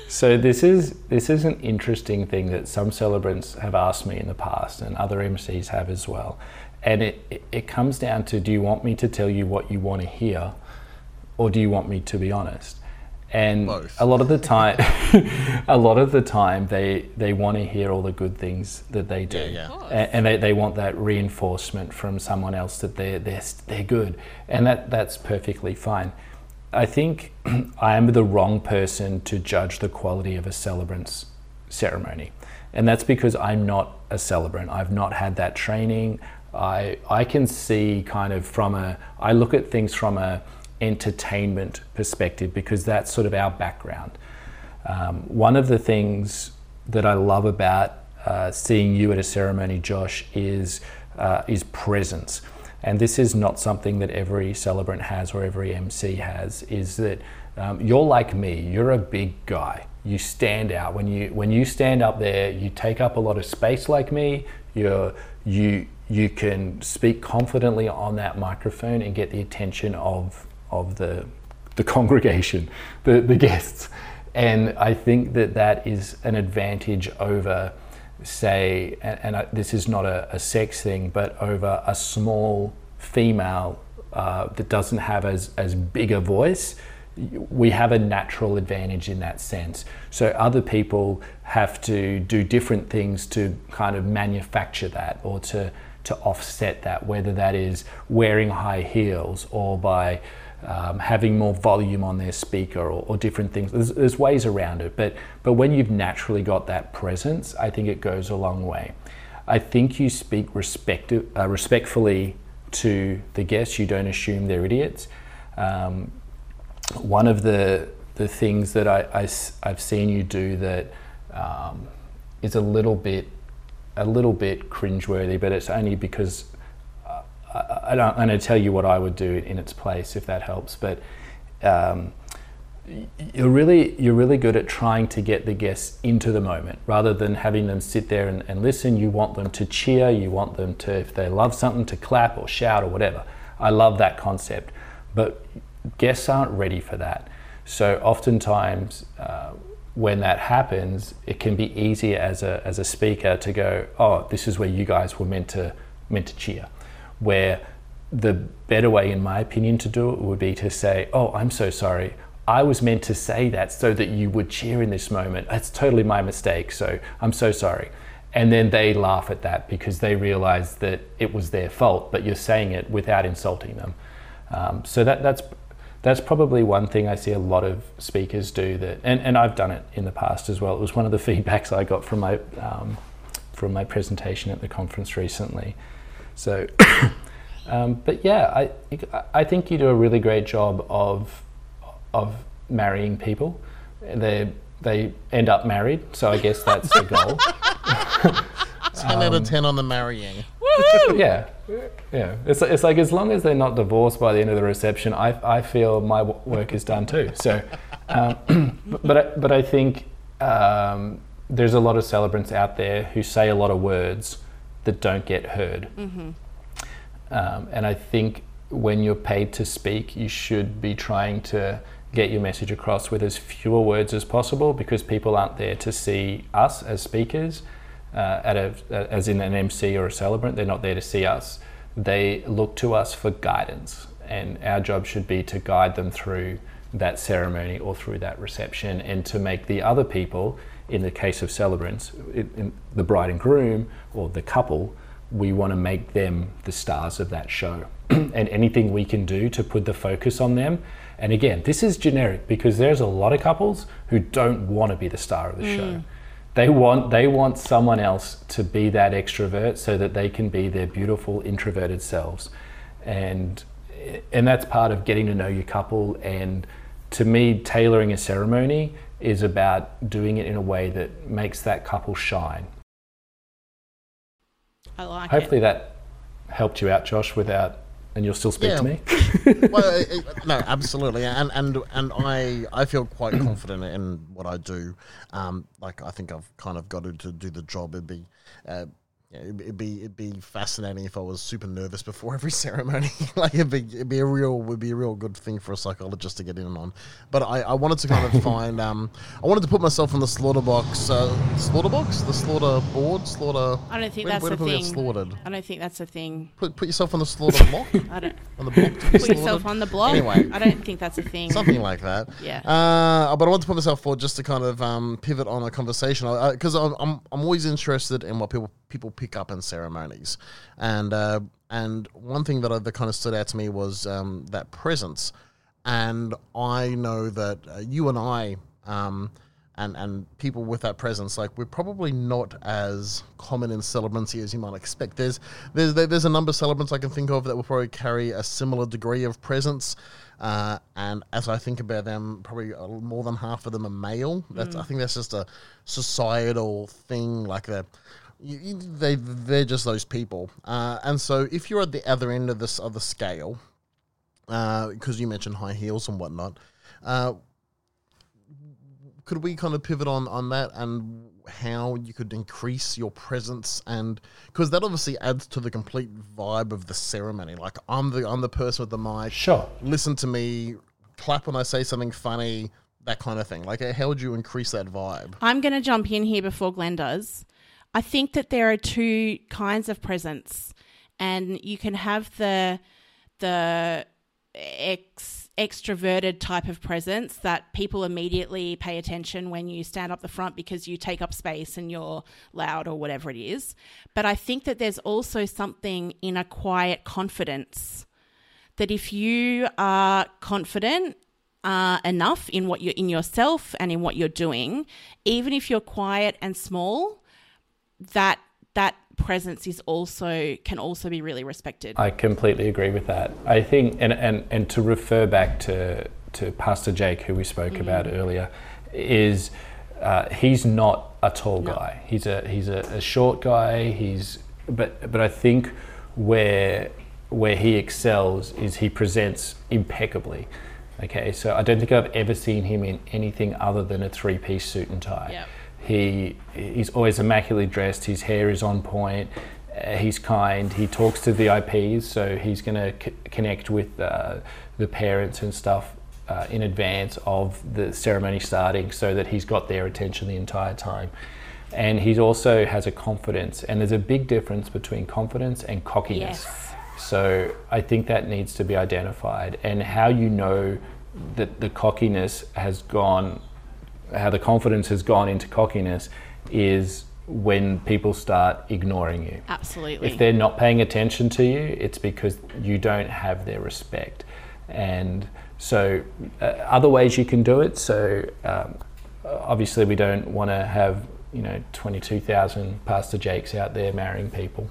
So this is this is an interesting thing that some celebrants have asked me in the past, and other MCs have as well. And it, it, it comes down to: Do you want me to tell you what you want to hear, or do you want me to be honest? And Both. a lot of the time, a lot of the time, they they want to hear all the good things that they do, Yeah, yeah. A- and they, they want that reinforcement from someone else that they're they're they're good, and that that's perfectly fine. I think I am the wrong person to judge the quality of a celebrant's ceremony. And that's because I'm not a celebrant. I've not had that training. I, I can see kind of from a, I look at things from a entertainment perspective because that's sort of our background. Um, one of the things that I love about uh, seeing you at a ceremony, Josh, is uh, is presence. And this is not something that every celebrant has or every MC has. Is that um, you're like me? You're a big guy. You stand out when you when you stand up there. You take up a lot of space, like me. You're you you can speak confidently on that microphone and get the attention of of the the congregation, the, the guests. And I think that that is an advantage over, say, and, and I, this is not a, a sex thing, but over a small female uh, that doesn't have as, as big a voice. We have a natural advantage in that sense. So other people have to do different things to kind of manufacture that or to, to offset that, whether that is wearing high heels or by um, having more volume on their speaker or, or different things. There's, there's ways around it, but but when you've naturally got that presence, I think it goes a long way. I think you speak respect, uh, respectfully to the guests. You don't assume they're idiots. Um, one of the the things that I, I have seen you do that um, is a little bit a little bit cringeworthy, but it's only because I, I don't, I'm going to tell you what I would do in its place if that helps. But um, you're really you're really good at trying to get the guests into the moment rather than having them sit there and, and listen. You want them to cheer. You want them to, if they love something, to clap or shout or whatever. I love that concept, but guests aren't ready for that. So oftentimes. Uh, when that happens, it can be easier as a, as a speaker to go, oh, this is where you guys were meant to meant to cheer where the better way, in my opinion, to do it would be to say, Oh, I'm so sorry. I was meant to say that so that you would cheer in this moment. That's totally my mistake. So I'm so sorry. And then they laugh at that because they realize that it was their fault, but you're saying it without insulting them. Um, so that, that's, that's probably one thing I see a lot of speakers do that, and, and I've done it in the past as well. It was one of the feedbacks I got from my, um, from my presentation at the conference recently. So, um, but yeah, I I think you do a really great job of of marrying people. They they end up married, so I guess that's the goal. 10 out of 10 on the marrying. Yeah, yeah. It's it's like as long as they're not divorced by the end of the reception, I I feel my work is done too. So, um, but I, but I think um, there's a lot of celebrants out there who say a lot of words that don't get heard. Um, and I think when you're paid to speak, you should be trying to get your message across with as fewer words as possible because people aren't there to see us as speakers, uh, at a, as in an MC or a celebrant. They're not there to see us. They look to us for guidance, and our job should be to guide them through that ceremony or through that reception and to make the other people, in the case of celebrants, the bride and groom or the couple, we want to make them the stars of that show. and anything we can do to put the focus on them. And again, this is generic because there's a lot of couples who don't want to be the star of the show. Mm. They want they want someone else to be that extrovert so that they can be their beautiful introverted selves. And and that's part of getting to know your couple and to me tailoring a ceremony is about doing it in a way that makes that couple shine I like Hopefully it. that helped you out, Josh, without, and you'll still speak Yeah. to me. well, it, it- no, absolutely, and and and I I feel quite confident in what I do. Um, like I think I've kind of got to, to do the job. It'd be. Uh, yeah, it'd, it'd be it'd be fascinating if I was super nervous before every ceremony. like it'd be it'd be a real would be a real good thing for a psychologist to get in on. But I, I wanted to kind of find um I wanted to put myself in the slaughter box uh, slaughter box the slaughter board slaughter. I don't think where, that's where a thing. get slaughtered? I don't think that's a thing. Put put yourself on the slaughter block I don't on the block. To be put yourself on the block. Anyway. I don't think that's a thing. something like that. Yeah. Uh, but I want to put myself forward just to kind of um, pivot on a conversation because I'm, I'm I'm always interested in what people people pick up in ceremonies, and uh, and one thing that I, that kind of stood out to me was um, that presence, and I know that uh, you and I. Um, and, and people with that presence, like we're probably not as common in celebrancy as you might expect. There's there's there's a number of celebrants I can think of that will probably carry a similar degree of presence, uh, and as I think about them, probably more than half of them are male. That's I think that's just a societal thing, like that. You, you, they they're just those people, uh, and so if you're at the other end of this other scale, because you mentioned high heels and whatnot, uh, could we kind of pivot on on that and how you could increase your presence? And because that obviously adds to the complete vibe of the ceremony. Like i'm the i'm the person with the mic. Sure. listen to me clap when i say something funny that kind of thing. Like how would you increase that vibe? I'm going to jump in here before Glenn does. I think that there are two kinds of presence, and you can have the the ex, extroverted type of presence that people immediately pay attention when you stand up the front because you take up space and you're loud or whatever it is. But I think that there's also something in a quiet confidence that if you are confident uh, enough in what you're in yourself and in what you're doing, even if you're quiet and small, that that presence is also can also be really respected. I completely agree with that. I think, and, and, and to refer back to, to Pastor Jake, who we spoke about earlier, is uh, he's not a tall guy. He's a he's a, a short guy. He's but but I think where where he excels is he presents impeccably. Okay, so I don't think I've ever seen him in anything other than a three-piece suit and tie. Yep. He he's always immaculately dressed. His hair is on point. Uh, he's kind. He talks to the IPs, so he's going to c- connect with uh, the parents and stuff uh, in advance of the ceremony starting, so that he's got their attention the entire time. And he also has a confidence, and there's a big difference between confidence and cockiness. Yes. So I think that needs to be identified, and how you know that the cockiness has gone, how the confidence has gone into cockiness, is when people start ignoring you. Absolutely. If they're not paying attention to you, it's because you don't have their respect. And so, uh, other ways you can do it. So, um, obviously, we don't want to have you know 22,000 Pastor Jakes out there marrying people.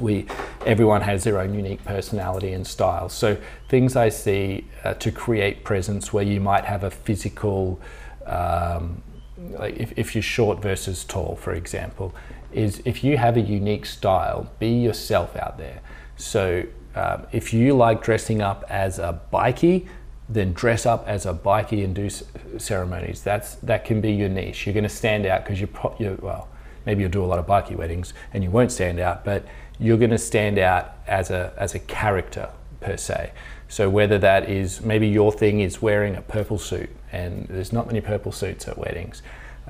We, everyone has their own unique personality and style. So, things I see uh, to create presence where you might have a physical. Um, like if, if you're short versus tall, for example, is if you have a unique style, be yourself out there. So um, if you like dressing up as a bikie, then dress up as a bikie and do c- ceremonies. That's that can be your niche. You're going to stand out because you're, pro- you're well, maybe you'll do a lot of bikie weddings and you won't stand out, but you're going to stand out as a as a character per se. So whether that is maybe your thing is wearing a purple suit, and there's not many purple suits at weddings,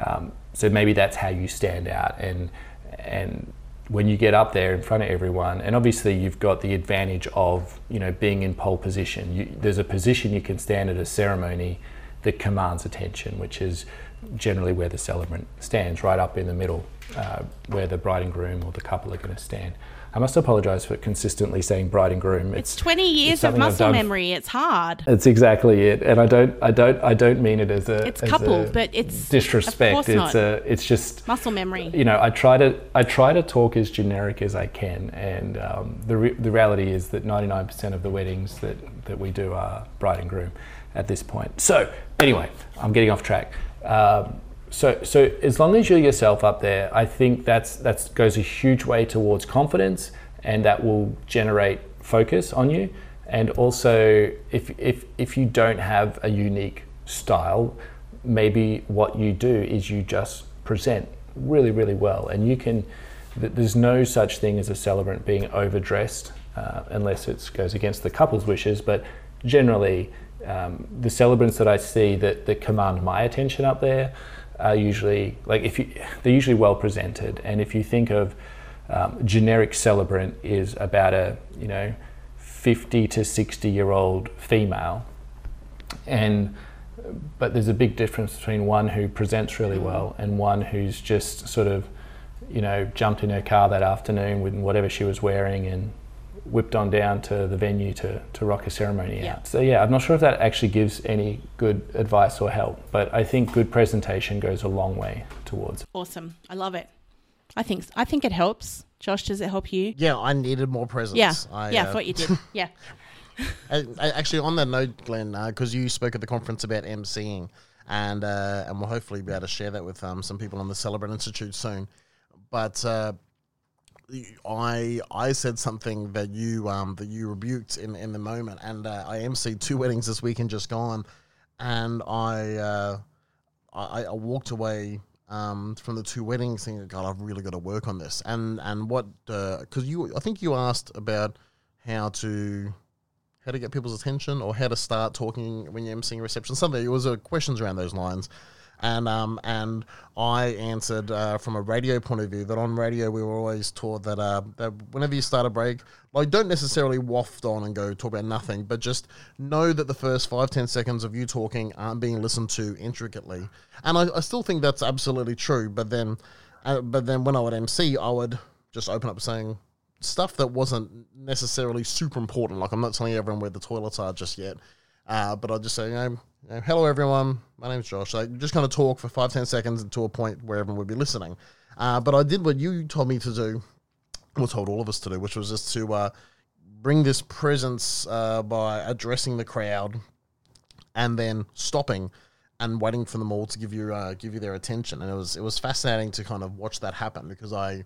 um, so maybe that's how you stand out. And and when you get up there in front of everyone, and obviously you've got the advantage of you know being in pole position. You, there's a position you can stand at a ceremony that commands attention, which is generally where the celebrant stands, right up in the middle, uh, where the bride and groom or the couple are going to stand. I must apologise for consistently saying bride and groom. it's 20 years of muscle memory. It's hard. It's exactly it, and I don't, I don't, I don't mean it as a It's as couple, a but it's- disrespect. it's a, it's just Muscle memory. you know, I try to I try to talk as generic as I can, and um, the re- the reality is that 99% of the weddings that that we do are bride and groom at this point. So anyway, I'm getting off track. Um, so so as long as you're yourself up there, I think that's that goes a huge way towards confidence, and that will generate focus on you. And also, if if if you don't have a unique style, maybe what you do is you just present really really well, and you can. There's no such thing as a celebrant being overdressed, uh, unless it goes against the couple's wishes. But generally, um, the celebrants that I see that, that command my attention up there are usually like if you they're usually well presented. And if you think of um, generic celebrant is about a you know 50 to 60 year old female, and but there's a big difference between one who presents really well and one who's just sort of you know jumped in her car that afternoon with whatever she was wearing and whipped on down to the venue to, to rock a ceremony Yeah. out. So yeah, I'm not sure if that actually gives any good advice or help, but I think good presentation goes a long way towards. Awesome. I love it. I think I think it helps. Josh, does it help you? Yeah, I needed more presence. Yeah. I, yeah, uh, I thought you did. Yeah. I, I- actually, on that note, Glenn, because you spoke at the conference about emceeing, and uh, and we'll hopefully be able to share that with um, some people on the Celebrant Institute soon. But uh, I I said something that you um, that you rebuked in, in the moment, and uh, I emceed two weddings this weekend just gone, and I uh, I, I walked away um, from the two weddings thinking, God, I've really got to work on this. And and what because you I think you asked about how to how to get people's attention or how to start talking when you're emceeing a reception. Something it was uh, questions around those lines. And um and I answered uh, from a radio point of view that on radio we were always taught that uh that whenever you start a break, like don't necessarily waft on and go talk about nothing, but just know that the first five ten seconds of you talking aren't being listened to intricately. And I, I still think that's absolutely true. But then, uh, but then when I would MC, I would just open up saying stuff that wasn't necessarily super important. Like I'm not telling everyone where the toilets are just yet. Uh, but I'll just say, you know, you know, hello everyone, my name's Josh. Like just kind of talk for five, ten seconds to a point where everyone would be listening. Uh, but I did what you told me to do, or told all of us to do, which was just to uh, bring this presence uh, by addressing the crowd and then stopping and waiting for them all to give you uh, give you their attention. And it was it was fascinating to kind of watch that happen because I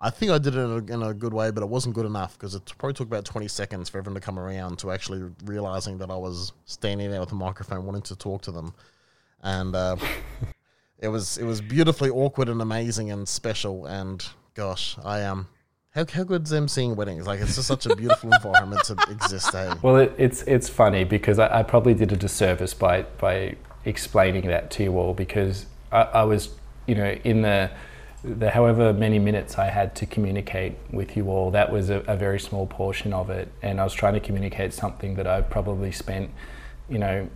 I think I did it in a, in a good way, but it wasn't good enough because it probably took about twenty seconds for everyone to come around to actually realizing that I was standing there with a microphone wanting to talk to them, and uh, it was it was beautifully awkward and amazing and special. And gosh, I um. How, how good's emceeing weddings? Like it's just such a beautiful environment to exist. Eh? Well, it, it's it's funny because I, I probably did a disservice by by explaining that to you all because I, I was you know in the the however many minutes I had to communicate with you all that was a, a very small portion of it. And I was trying to communicate something that I probably spent you know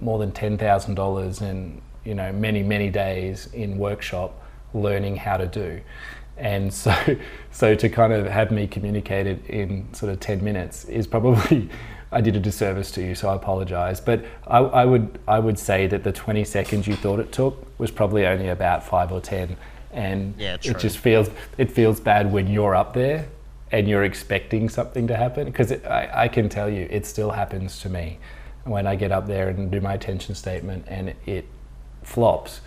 more than ten thousand dollars and you know many many days in workshop learning how to do. And so so to kind of have me communicate it in sort of 10 minutes is probably I did a disservice to you so I apologize. But I, I would I would say that the 20 seconds you thought it took was probably only about 5 or 10 and Yeah, it just feels it feels bad when you're up there and you're expecting something to happen because I, I can tell you it still happens to me when I get up there and do my attention statement and it flops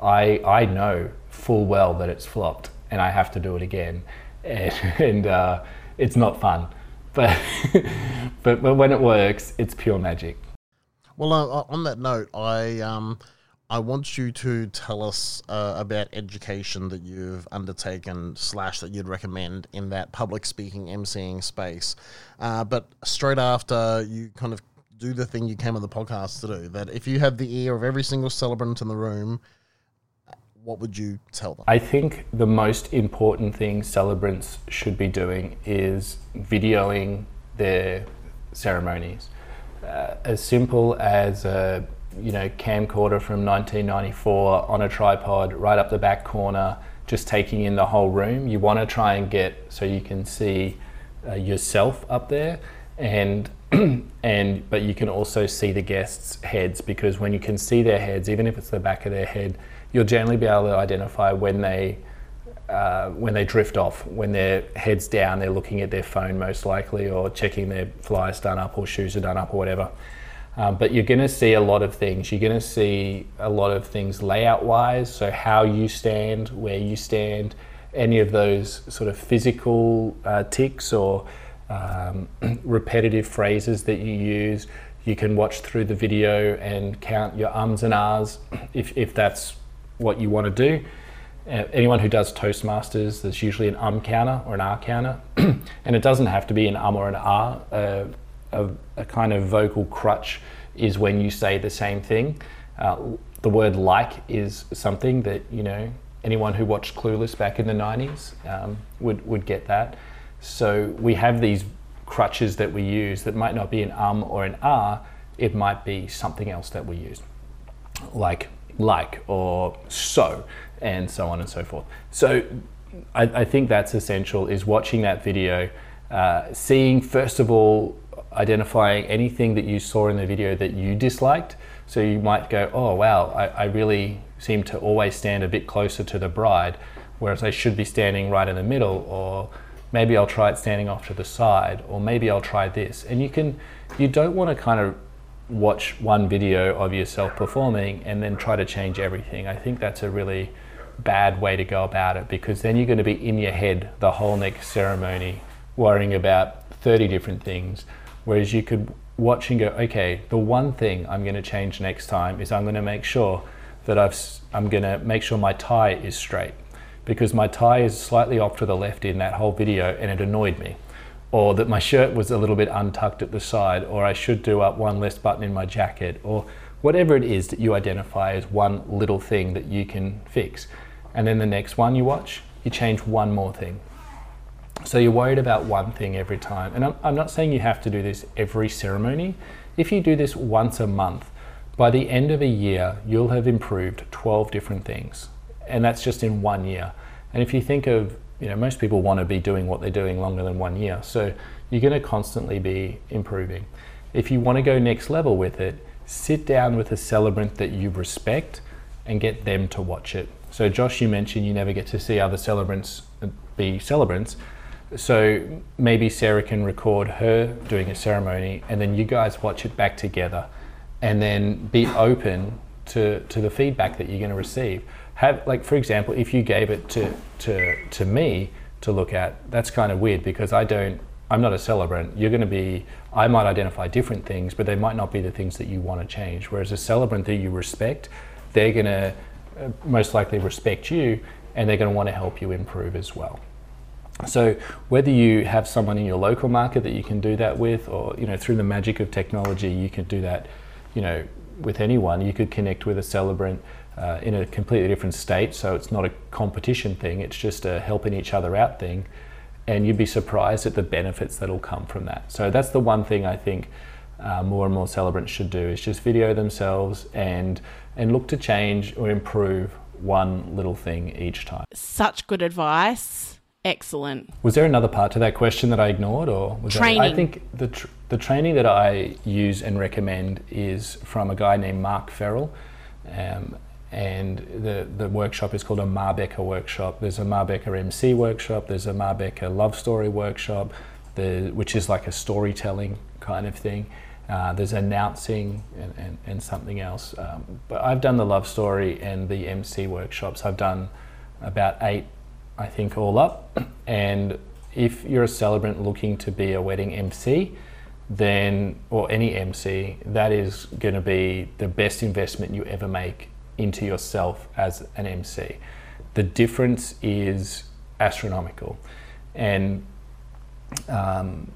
I I know full well that it's flopped and I have to do it again, and, and uh, it's not fun. But, but but when it works, it's pure magic. Well, uh, on that note, I um, I want you to tell us uh, about education that you've undertaken slash that you'd recommend in that public speaking emceeing space. Uh, but straight after you kind of do the thing you came on the podcast to do, that if you had the ear of every single celebrant in the room, what would you tell them? I think the most important thing celebrants should be doing is videoing their ceremonies. Uh, as simple as a you know camcorder from 1994 on a tripod right up the back corner, just taking in the whole room. You want to try and get so you can see uh, yourself up there, and and but you can also see the guests' heads because when you can see their heads, even if it's the back of their head, you'll generally be able to identify when they uh, when they drift off, when their heads down, they're looking at their phone most likely, or checking their flyers done up, or shoes are done up, or whatever. Um, but you're going to see a lot of things. You're going to see a lot of things layout wise, so how you stand, where you stand, any of those sort of physical uh, ticks or um, repetitive phrases that you use. You can watch through the video and count your ums and ahs if, if that's what you want to do. Uh, anyone who does Toastmasters, there's usually an um counter or an ah counter, and it doesn't have to be an um or an ah. Uh, a, a, kind of vocal crutch is when you say the same thing. Uh, the word like is something that you know anyone who watched Clueless back in the 90s um, would would get that. So we have these crutches that we use that might not be an um or an ah. It might be something else that we use, like like or so and so on and so forth. So I, I think that's essential is watching that video, uh, seeing first of all, identifying anything that you saw in the video that you disliked. So you might go, oh wow, I, I really seem to always stand a bit closer to the bride, whereas I should be standing right in the middle, or maybe I'll try it standing off to the side, or maybe I'll try this. And you can, you don't want to kind of watch one video of yourself performing and then try to change everything. I think that's a really bad way to go about it because then you're going to be in your head the whole next ceremony worrying about 30 different things. Whereas you could watch and go, okay, the one thing I'm going to change next time is I'm going to make sure that I've, I'm going to make sure my tie is straight because my tie is slightly off to the left in that whole video and it annoyed me. Or that my shirt was a little bit untucked at the side, or I should do up one less button in my jacket, or whatever it is that you identify as one little thing that you can fix and then the next one you watch, you change one more thing. So you're worried about one thing every time. And I'm, I'm, not saying you have to do this every ceremony. If you do this once a month, by the end of a year, you'll have improved 12 different things. And that's just in one year. And if you think of, you know, most people want to be doing what they're doing longer than one year. So you're going to constantly be improving. If you want to go next level with it, sit down with a celebrant that you respect and get them to watch it so, Josh, you mentioned you never get to see other celebrants uh, be celebrants. So maybe Sarah can record her doing a ceremony, and then you guys watch it back together, and then be open to, to the feedback that you're going to receive. Have like, for example, if you gave it to to to me to look at, that's kind of weird because I don't. I'm not a celebrant. You're going to be. I might identify different things, but they might not be the things that you want to change. Whereas a celebrant that you respect, they're going to uh, most likely respect you and they're going to want to help you improve as well. So whether you have someone in your local market that you can do that with, or you know through the magic of technology, you can do that, you know, with anyone. You could connect with a celebrant uh, in a completely different state, so it's not a competition thing. It's just a helping each other out thing, and you'd be surprised at the benefits that'll come from that. So that's the one thing I think uh, more and more celebrants should do is just video themselves and and look to change or improve one little thing each time. Such good advice. Excellent. Was there another part to that question that I ignored, or was training? That, I think the tr- the training that I use and recommend is from a guy named Mark Ferrell, um, and the the workshop is called a MarBecca workshop. There's a MarBecca MC workshop. There's a MarBecca love story workshop, the, which is like a storytelling kind of thing. Uh, there's announcing and, and, and something else. Um, but I've done the love story and the MC workshops. I've done about eight, I think, all up. And if you're a celebrant looking to be a wedding MC, then, or any MC, that is going to be the best investment you ever make into yourself as an MC. The difference is astronomical. And um,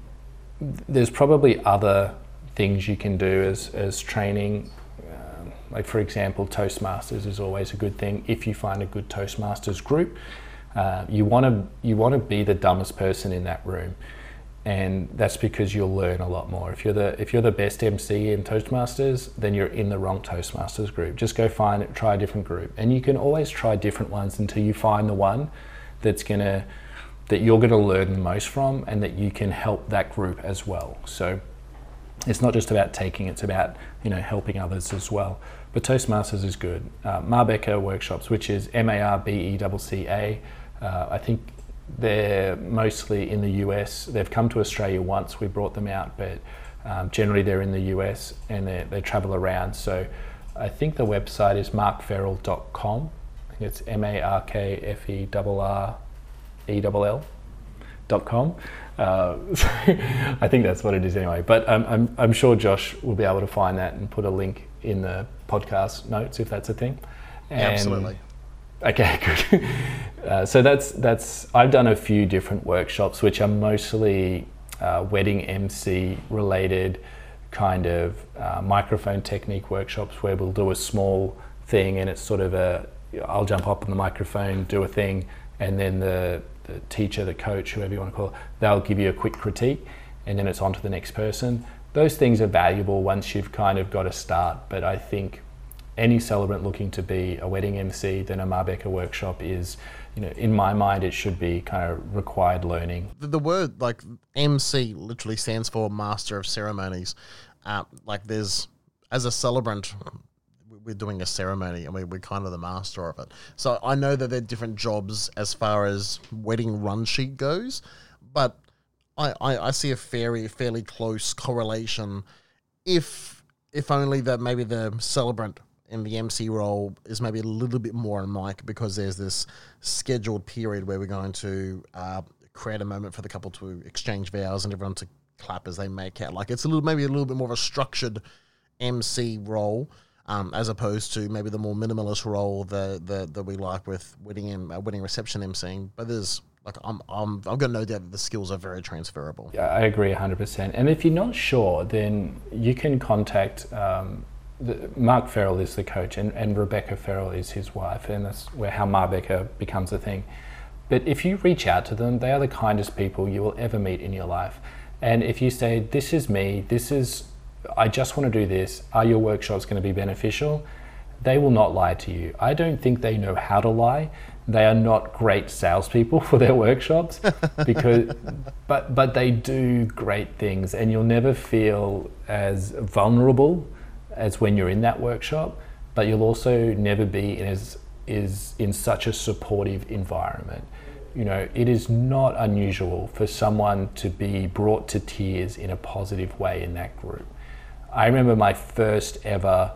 there's probably other things you can do as, as training. Um, like, for example, Toastmasters is always a good thing if you find a good Toastmasters group. Uh, you want to you want to be the dumbest person in that room, and that's because you'll learn a lot more. If you're the if you're the best MC in Toastmasters, then you're in the wrong Toastmasters group. Just go find it, try a different group, and you can always try different ones until you find the one that's gonna that you're to learn the most from, and that you can help that group as well. So it's not just about taking, it's about you know helping others as well. But Toastmasters is good. Uh, MarBecca workshops, which is M A R B E C C A, uh, I think they're mostly in the US. They've come to Australia once. We brought them out, but Um, generally, they're in the US and they, travel around. So I think the website is markferrell.com. It's M A R K F E R R E L L dot com. Uh, I think that's what it is anyway. But um, I'm, I'm sure Josh will be able to find that and put a link in the podcast notes if that's a thing. And- Absolutely. Okay, good. Uh, so that's that's. I've done a few different workshops, which are mostly uh, wedding MC related, kind of uh, microphone technique workshops where we'll do a small thing and it's sort of a. I'll jump up on the microphone, do a thing, and then the, the teacher, the coach, whoever you want to call it, they'll give you a quick critique, and then it's on to the next person. Those things are valuable once you've kind of got a start, but I think any celebrant looking to be a wedding MC, then a MarBecca workshop is, you know, in my mind, it should be kind of required learning. the, the word like MC literally stands for Master of Ceremonies. Uh, like there's as a celebrant, we're doing a ceremony and we, we're kind of the master of it. So I know that there are different jobs as far as wedding run sheet goes, but I, I, I see a fairly fairly close correlation. If if only that maybe the celebrant in the MC role is maybe a little bit more on mic because there's this scheduled period where we're going to uh, create a moment for the couple to exchange vows and everyone to clap as they make out. Like it's a little maybe a little bit more of a structured MC role. Um, as opposed to maybe the more minimalist role that that, that we like with wedding and uh, wedding reception emceeing, but there's like I'm, I'm I've got no doubt that the skills are very transferable. Yeah, I agree 100%. And if you're not sure, then you can contact um, the, Mark Ferrell is the coach, and, and Rebecca Ferrell is his wife, and that's where how MarBecca becomes a thing. But if you reach out to them, they are the kindest people you will ever meet in your life. And if you say, "This is me. This is I just want to do this. Are your workshops going to be beneficial?" They will not lie to you. I don't think they know how to lie. They are not great salespeople for their workshops, because, but but they do great things, and you'll never feel as vulnerable as when you're in that workshop. But you'll also never be in as is in such a supportive environment. You know, it is not unusual for someone to be brought to tears in a positive way in that group. I remember my first ever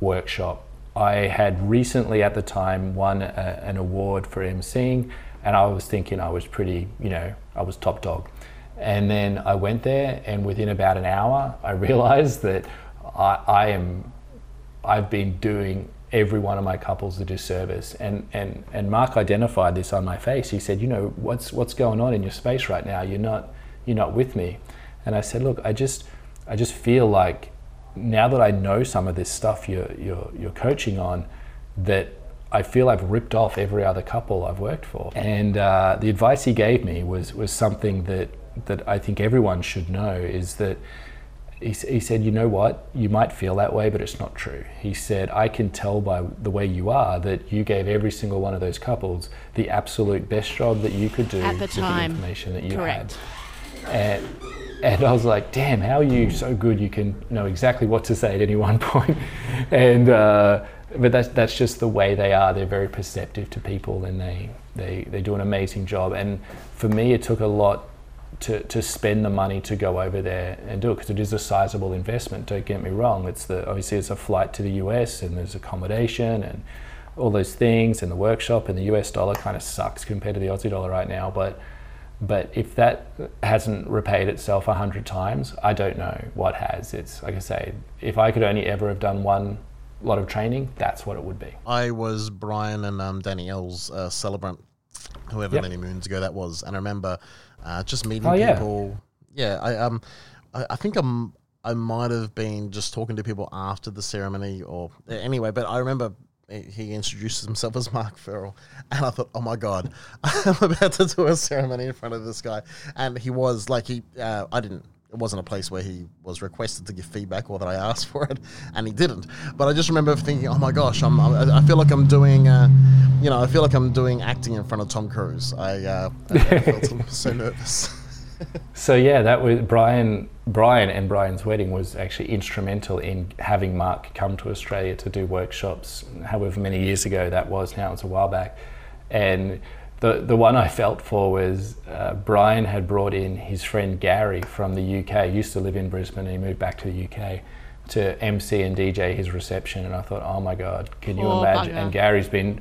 workshop. I had recently at the time won a, an award for emceeing, and I was thinking I was pretty, you know, I was top dog. And then I went there, and within about an hour, I realized that I, I am, I've been doing every one of my couples a disservice. And, and, and Mark identified this on my face. He said, you know, what's, what's going on in your space right now? You're not, you're not with me. And I said, look, I just, I just feel like now that I know some of this stuff you're, you're, you're coaching on, that I feel I've ripped off every other couple I've worked for. And uh, the advice he gave me was, was something that, that I think everyone should know is that he, he said, you know what, you might feel that way, but it's not true. He said, I can tell by the way you are that you gave every single one of those couples the absolute best job that you could do At the with the time. information that you Correct. had. And, and I was like, damn, how are you so good? You can know exactly what to say at any one point. and uh, but that's that's just the way they are. They're very perceptive to people, and they they they do an amazing job. And for me, it took a lot to, to spend the money to go over there and do it because it is a sizable investment. Don't get me wrong. It's the obviously it's a flight to the US and there's accommodation and all those things and the workshop and the US dollar kind of sucks compared to the Aussie dollar right now. But but if that hasn't repaid itself a hundred times, I don't know what has. It's like I say, if I could only ever have done one lot of training, that's what it would be. I was Brian and um, Danielle's uh, celebrant, whoever Yep. many moons ago that was, and I remember uh, just meeting Oh, people. Yeah, I um, I, I think I'm. I might have been just talking to people after the ceremony, or anyway. But I remember he- introduced himself as Mark Ferrell, and I thought, oh my god, I'm about to do a ceremony in front of this guy, and he was like he. Uh, I didn't it wasn't a place where he was requested to give feedback or that I asked for it, and he didn't. But I just remember thinking, oh my gosh, I'm, I I feel like I'm doing, uh, you know, I feel like I'm doing acting in front of Tom Cruise. I, uh, I felt so nervous. So yeah, that was Brian. Brian and Brian's wedding was actually instrumental in having Mark come to Australia to do workshops. However many years ago that was now, it's a while back, and the the one I felt for was uh, Brian had brought in his friend Gary from the UK. he Used to live in Brisbane and he moved back to the UK to MC and DJ his reception. And I thought, oh my god, can you Oh, imagine? bugger. And Gary's been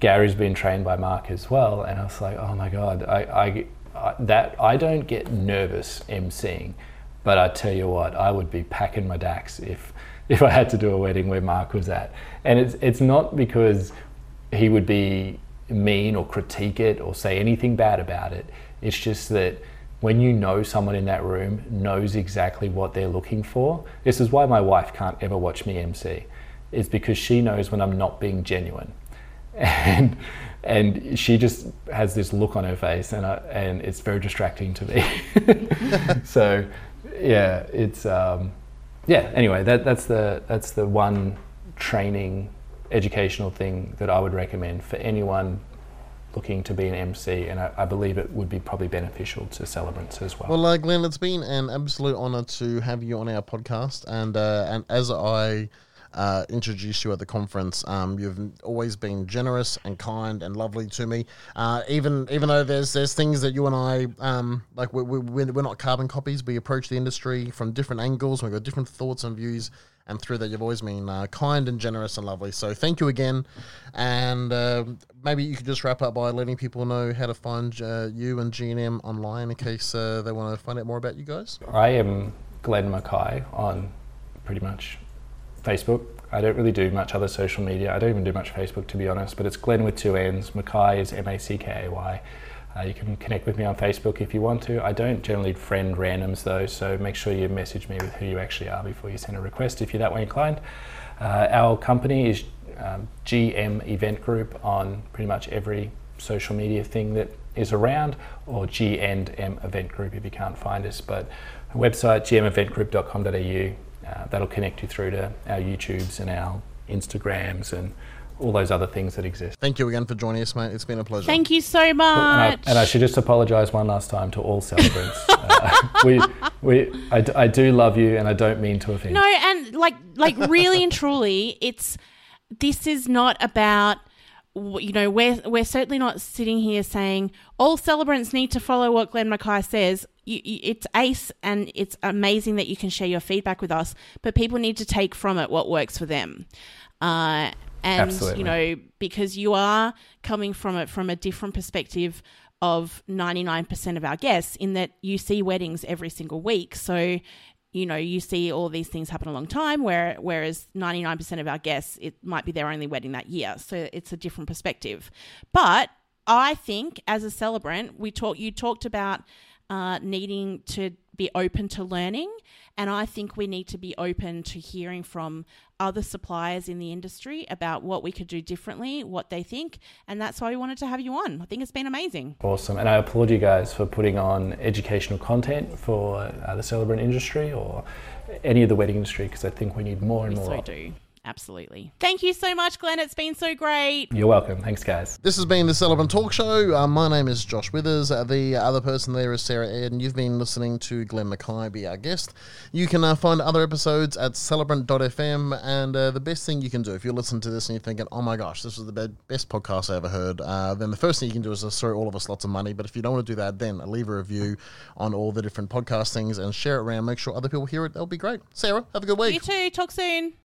Gary's been trained by Mark as well. And I was like, oh my god, I, I, I that I don't get nervous MCing, but I tell you what, I would be packing my dacks if if I had to do a wedding where Mark was at. And it's it's not because he would be mean or critique it or say anything bad about it. It's just that when you know someone in that room knows exactly what they're looking for, this is why my wife can't ever watch me MC, is because she knows when I'm not being genuine. And and she just has this look on her face and I, and it's very distracting to me. so yeah, it's um, yeah, anyway, that, that's the that's the one training educational thing that I would recommend for anyone looking to be an MC, and I, I believe it would be probably beneficial to celebrants as well. Well, uh, Glenn, it's been an absolute honor to have you on our podcast, and uh, and as I uh, introduced you at the conference, um, you've always been generous and kind and lovely to me. Uh, even even though there's there's things that you and I um, like we, we, we're not carbon copies. We approach the industry from different angles. We've got different thoughts and views. And through that, you've always been uh, kind and generous and lovely. So thank you again. And uh, maybe you could just wrap up by letting people know how to find uh, you and G&M online in case uh, they want to find out more about you guys. I am Glenn Mackay on pretty much Facebook. I don't really do much other social media. I don't even do much Facebook to be honest, but it's Glenn with two N's. Mackay is M A C K A Y. Uh, you can connect with me on Facebook if you want to. I don't generally friend randoms though, so make sure you message me with who you actually are before you send a request if you're that way inclined. Uh, our company is um, GM Event Group on pretty much every social media thing that is around, or G and M Event Group if you can't find us. But website gmeventgroup.com.au uh, that'll connect you through to our YouTubes and our Instagrams and all those other things that exist. Thank you again for joining us, mate. It's been a pleasure. Thank you so And I, much. and I should just apologise one last time to all celebrants. uh, we, we, I, d- I do love you, and I don't mean to offend. No, and like like really and truly, it's this is not about you know we're we're certainly not sitting here saying all celebrants need to follow what Glenn Mackay says. You, you, it's ace and it's amazing that you can share your feedback with us, but people need to take from it what works for them. Uh, and Absolutely. you know because you are coming from it from a different perspective of 99% of our guests in that you see weddings every single week. So you know you see all these things happen a long time where whereas 99% of our guests it might be their only wedding that year. So it's a different perspective. But i think as a celebrant we talk you talked about uh, needing to be open to learning and i think we need to be open to hearing from other suppliers in the industry about what we could do differently what they think and that's why we wanted to have you on. I think it's been amazing. Awesome, and I applaud you guys for putting on educational content for uh, the celebrant industry or any of the wedding industry because I think we need more and we more. so do absolutely thank you so much glenn it's been so great You're welcome. Thanks, guys. This has been the Celebrant Talk Show. Uh, my name is Josh Withers. Uh, the other person there is Sarah Aird, and you've been listening to Glenn Mackay be our guest. You can uh, find other episodes at celebrant.fm, and uh, the best thing you can do if you listen to this and you're thinking, oh my gosh, this is the best podcast I ever heard, uh, then the first thing you can do is just throw all of us lots of money. But if you don't want to do that, then leave a review on all the different podcast things and share it around. Make sure other people hear it. That'll be great. Sarah, have a good week. you too talk soon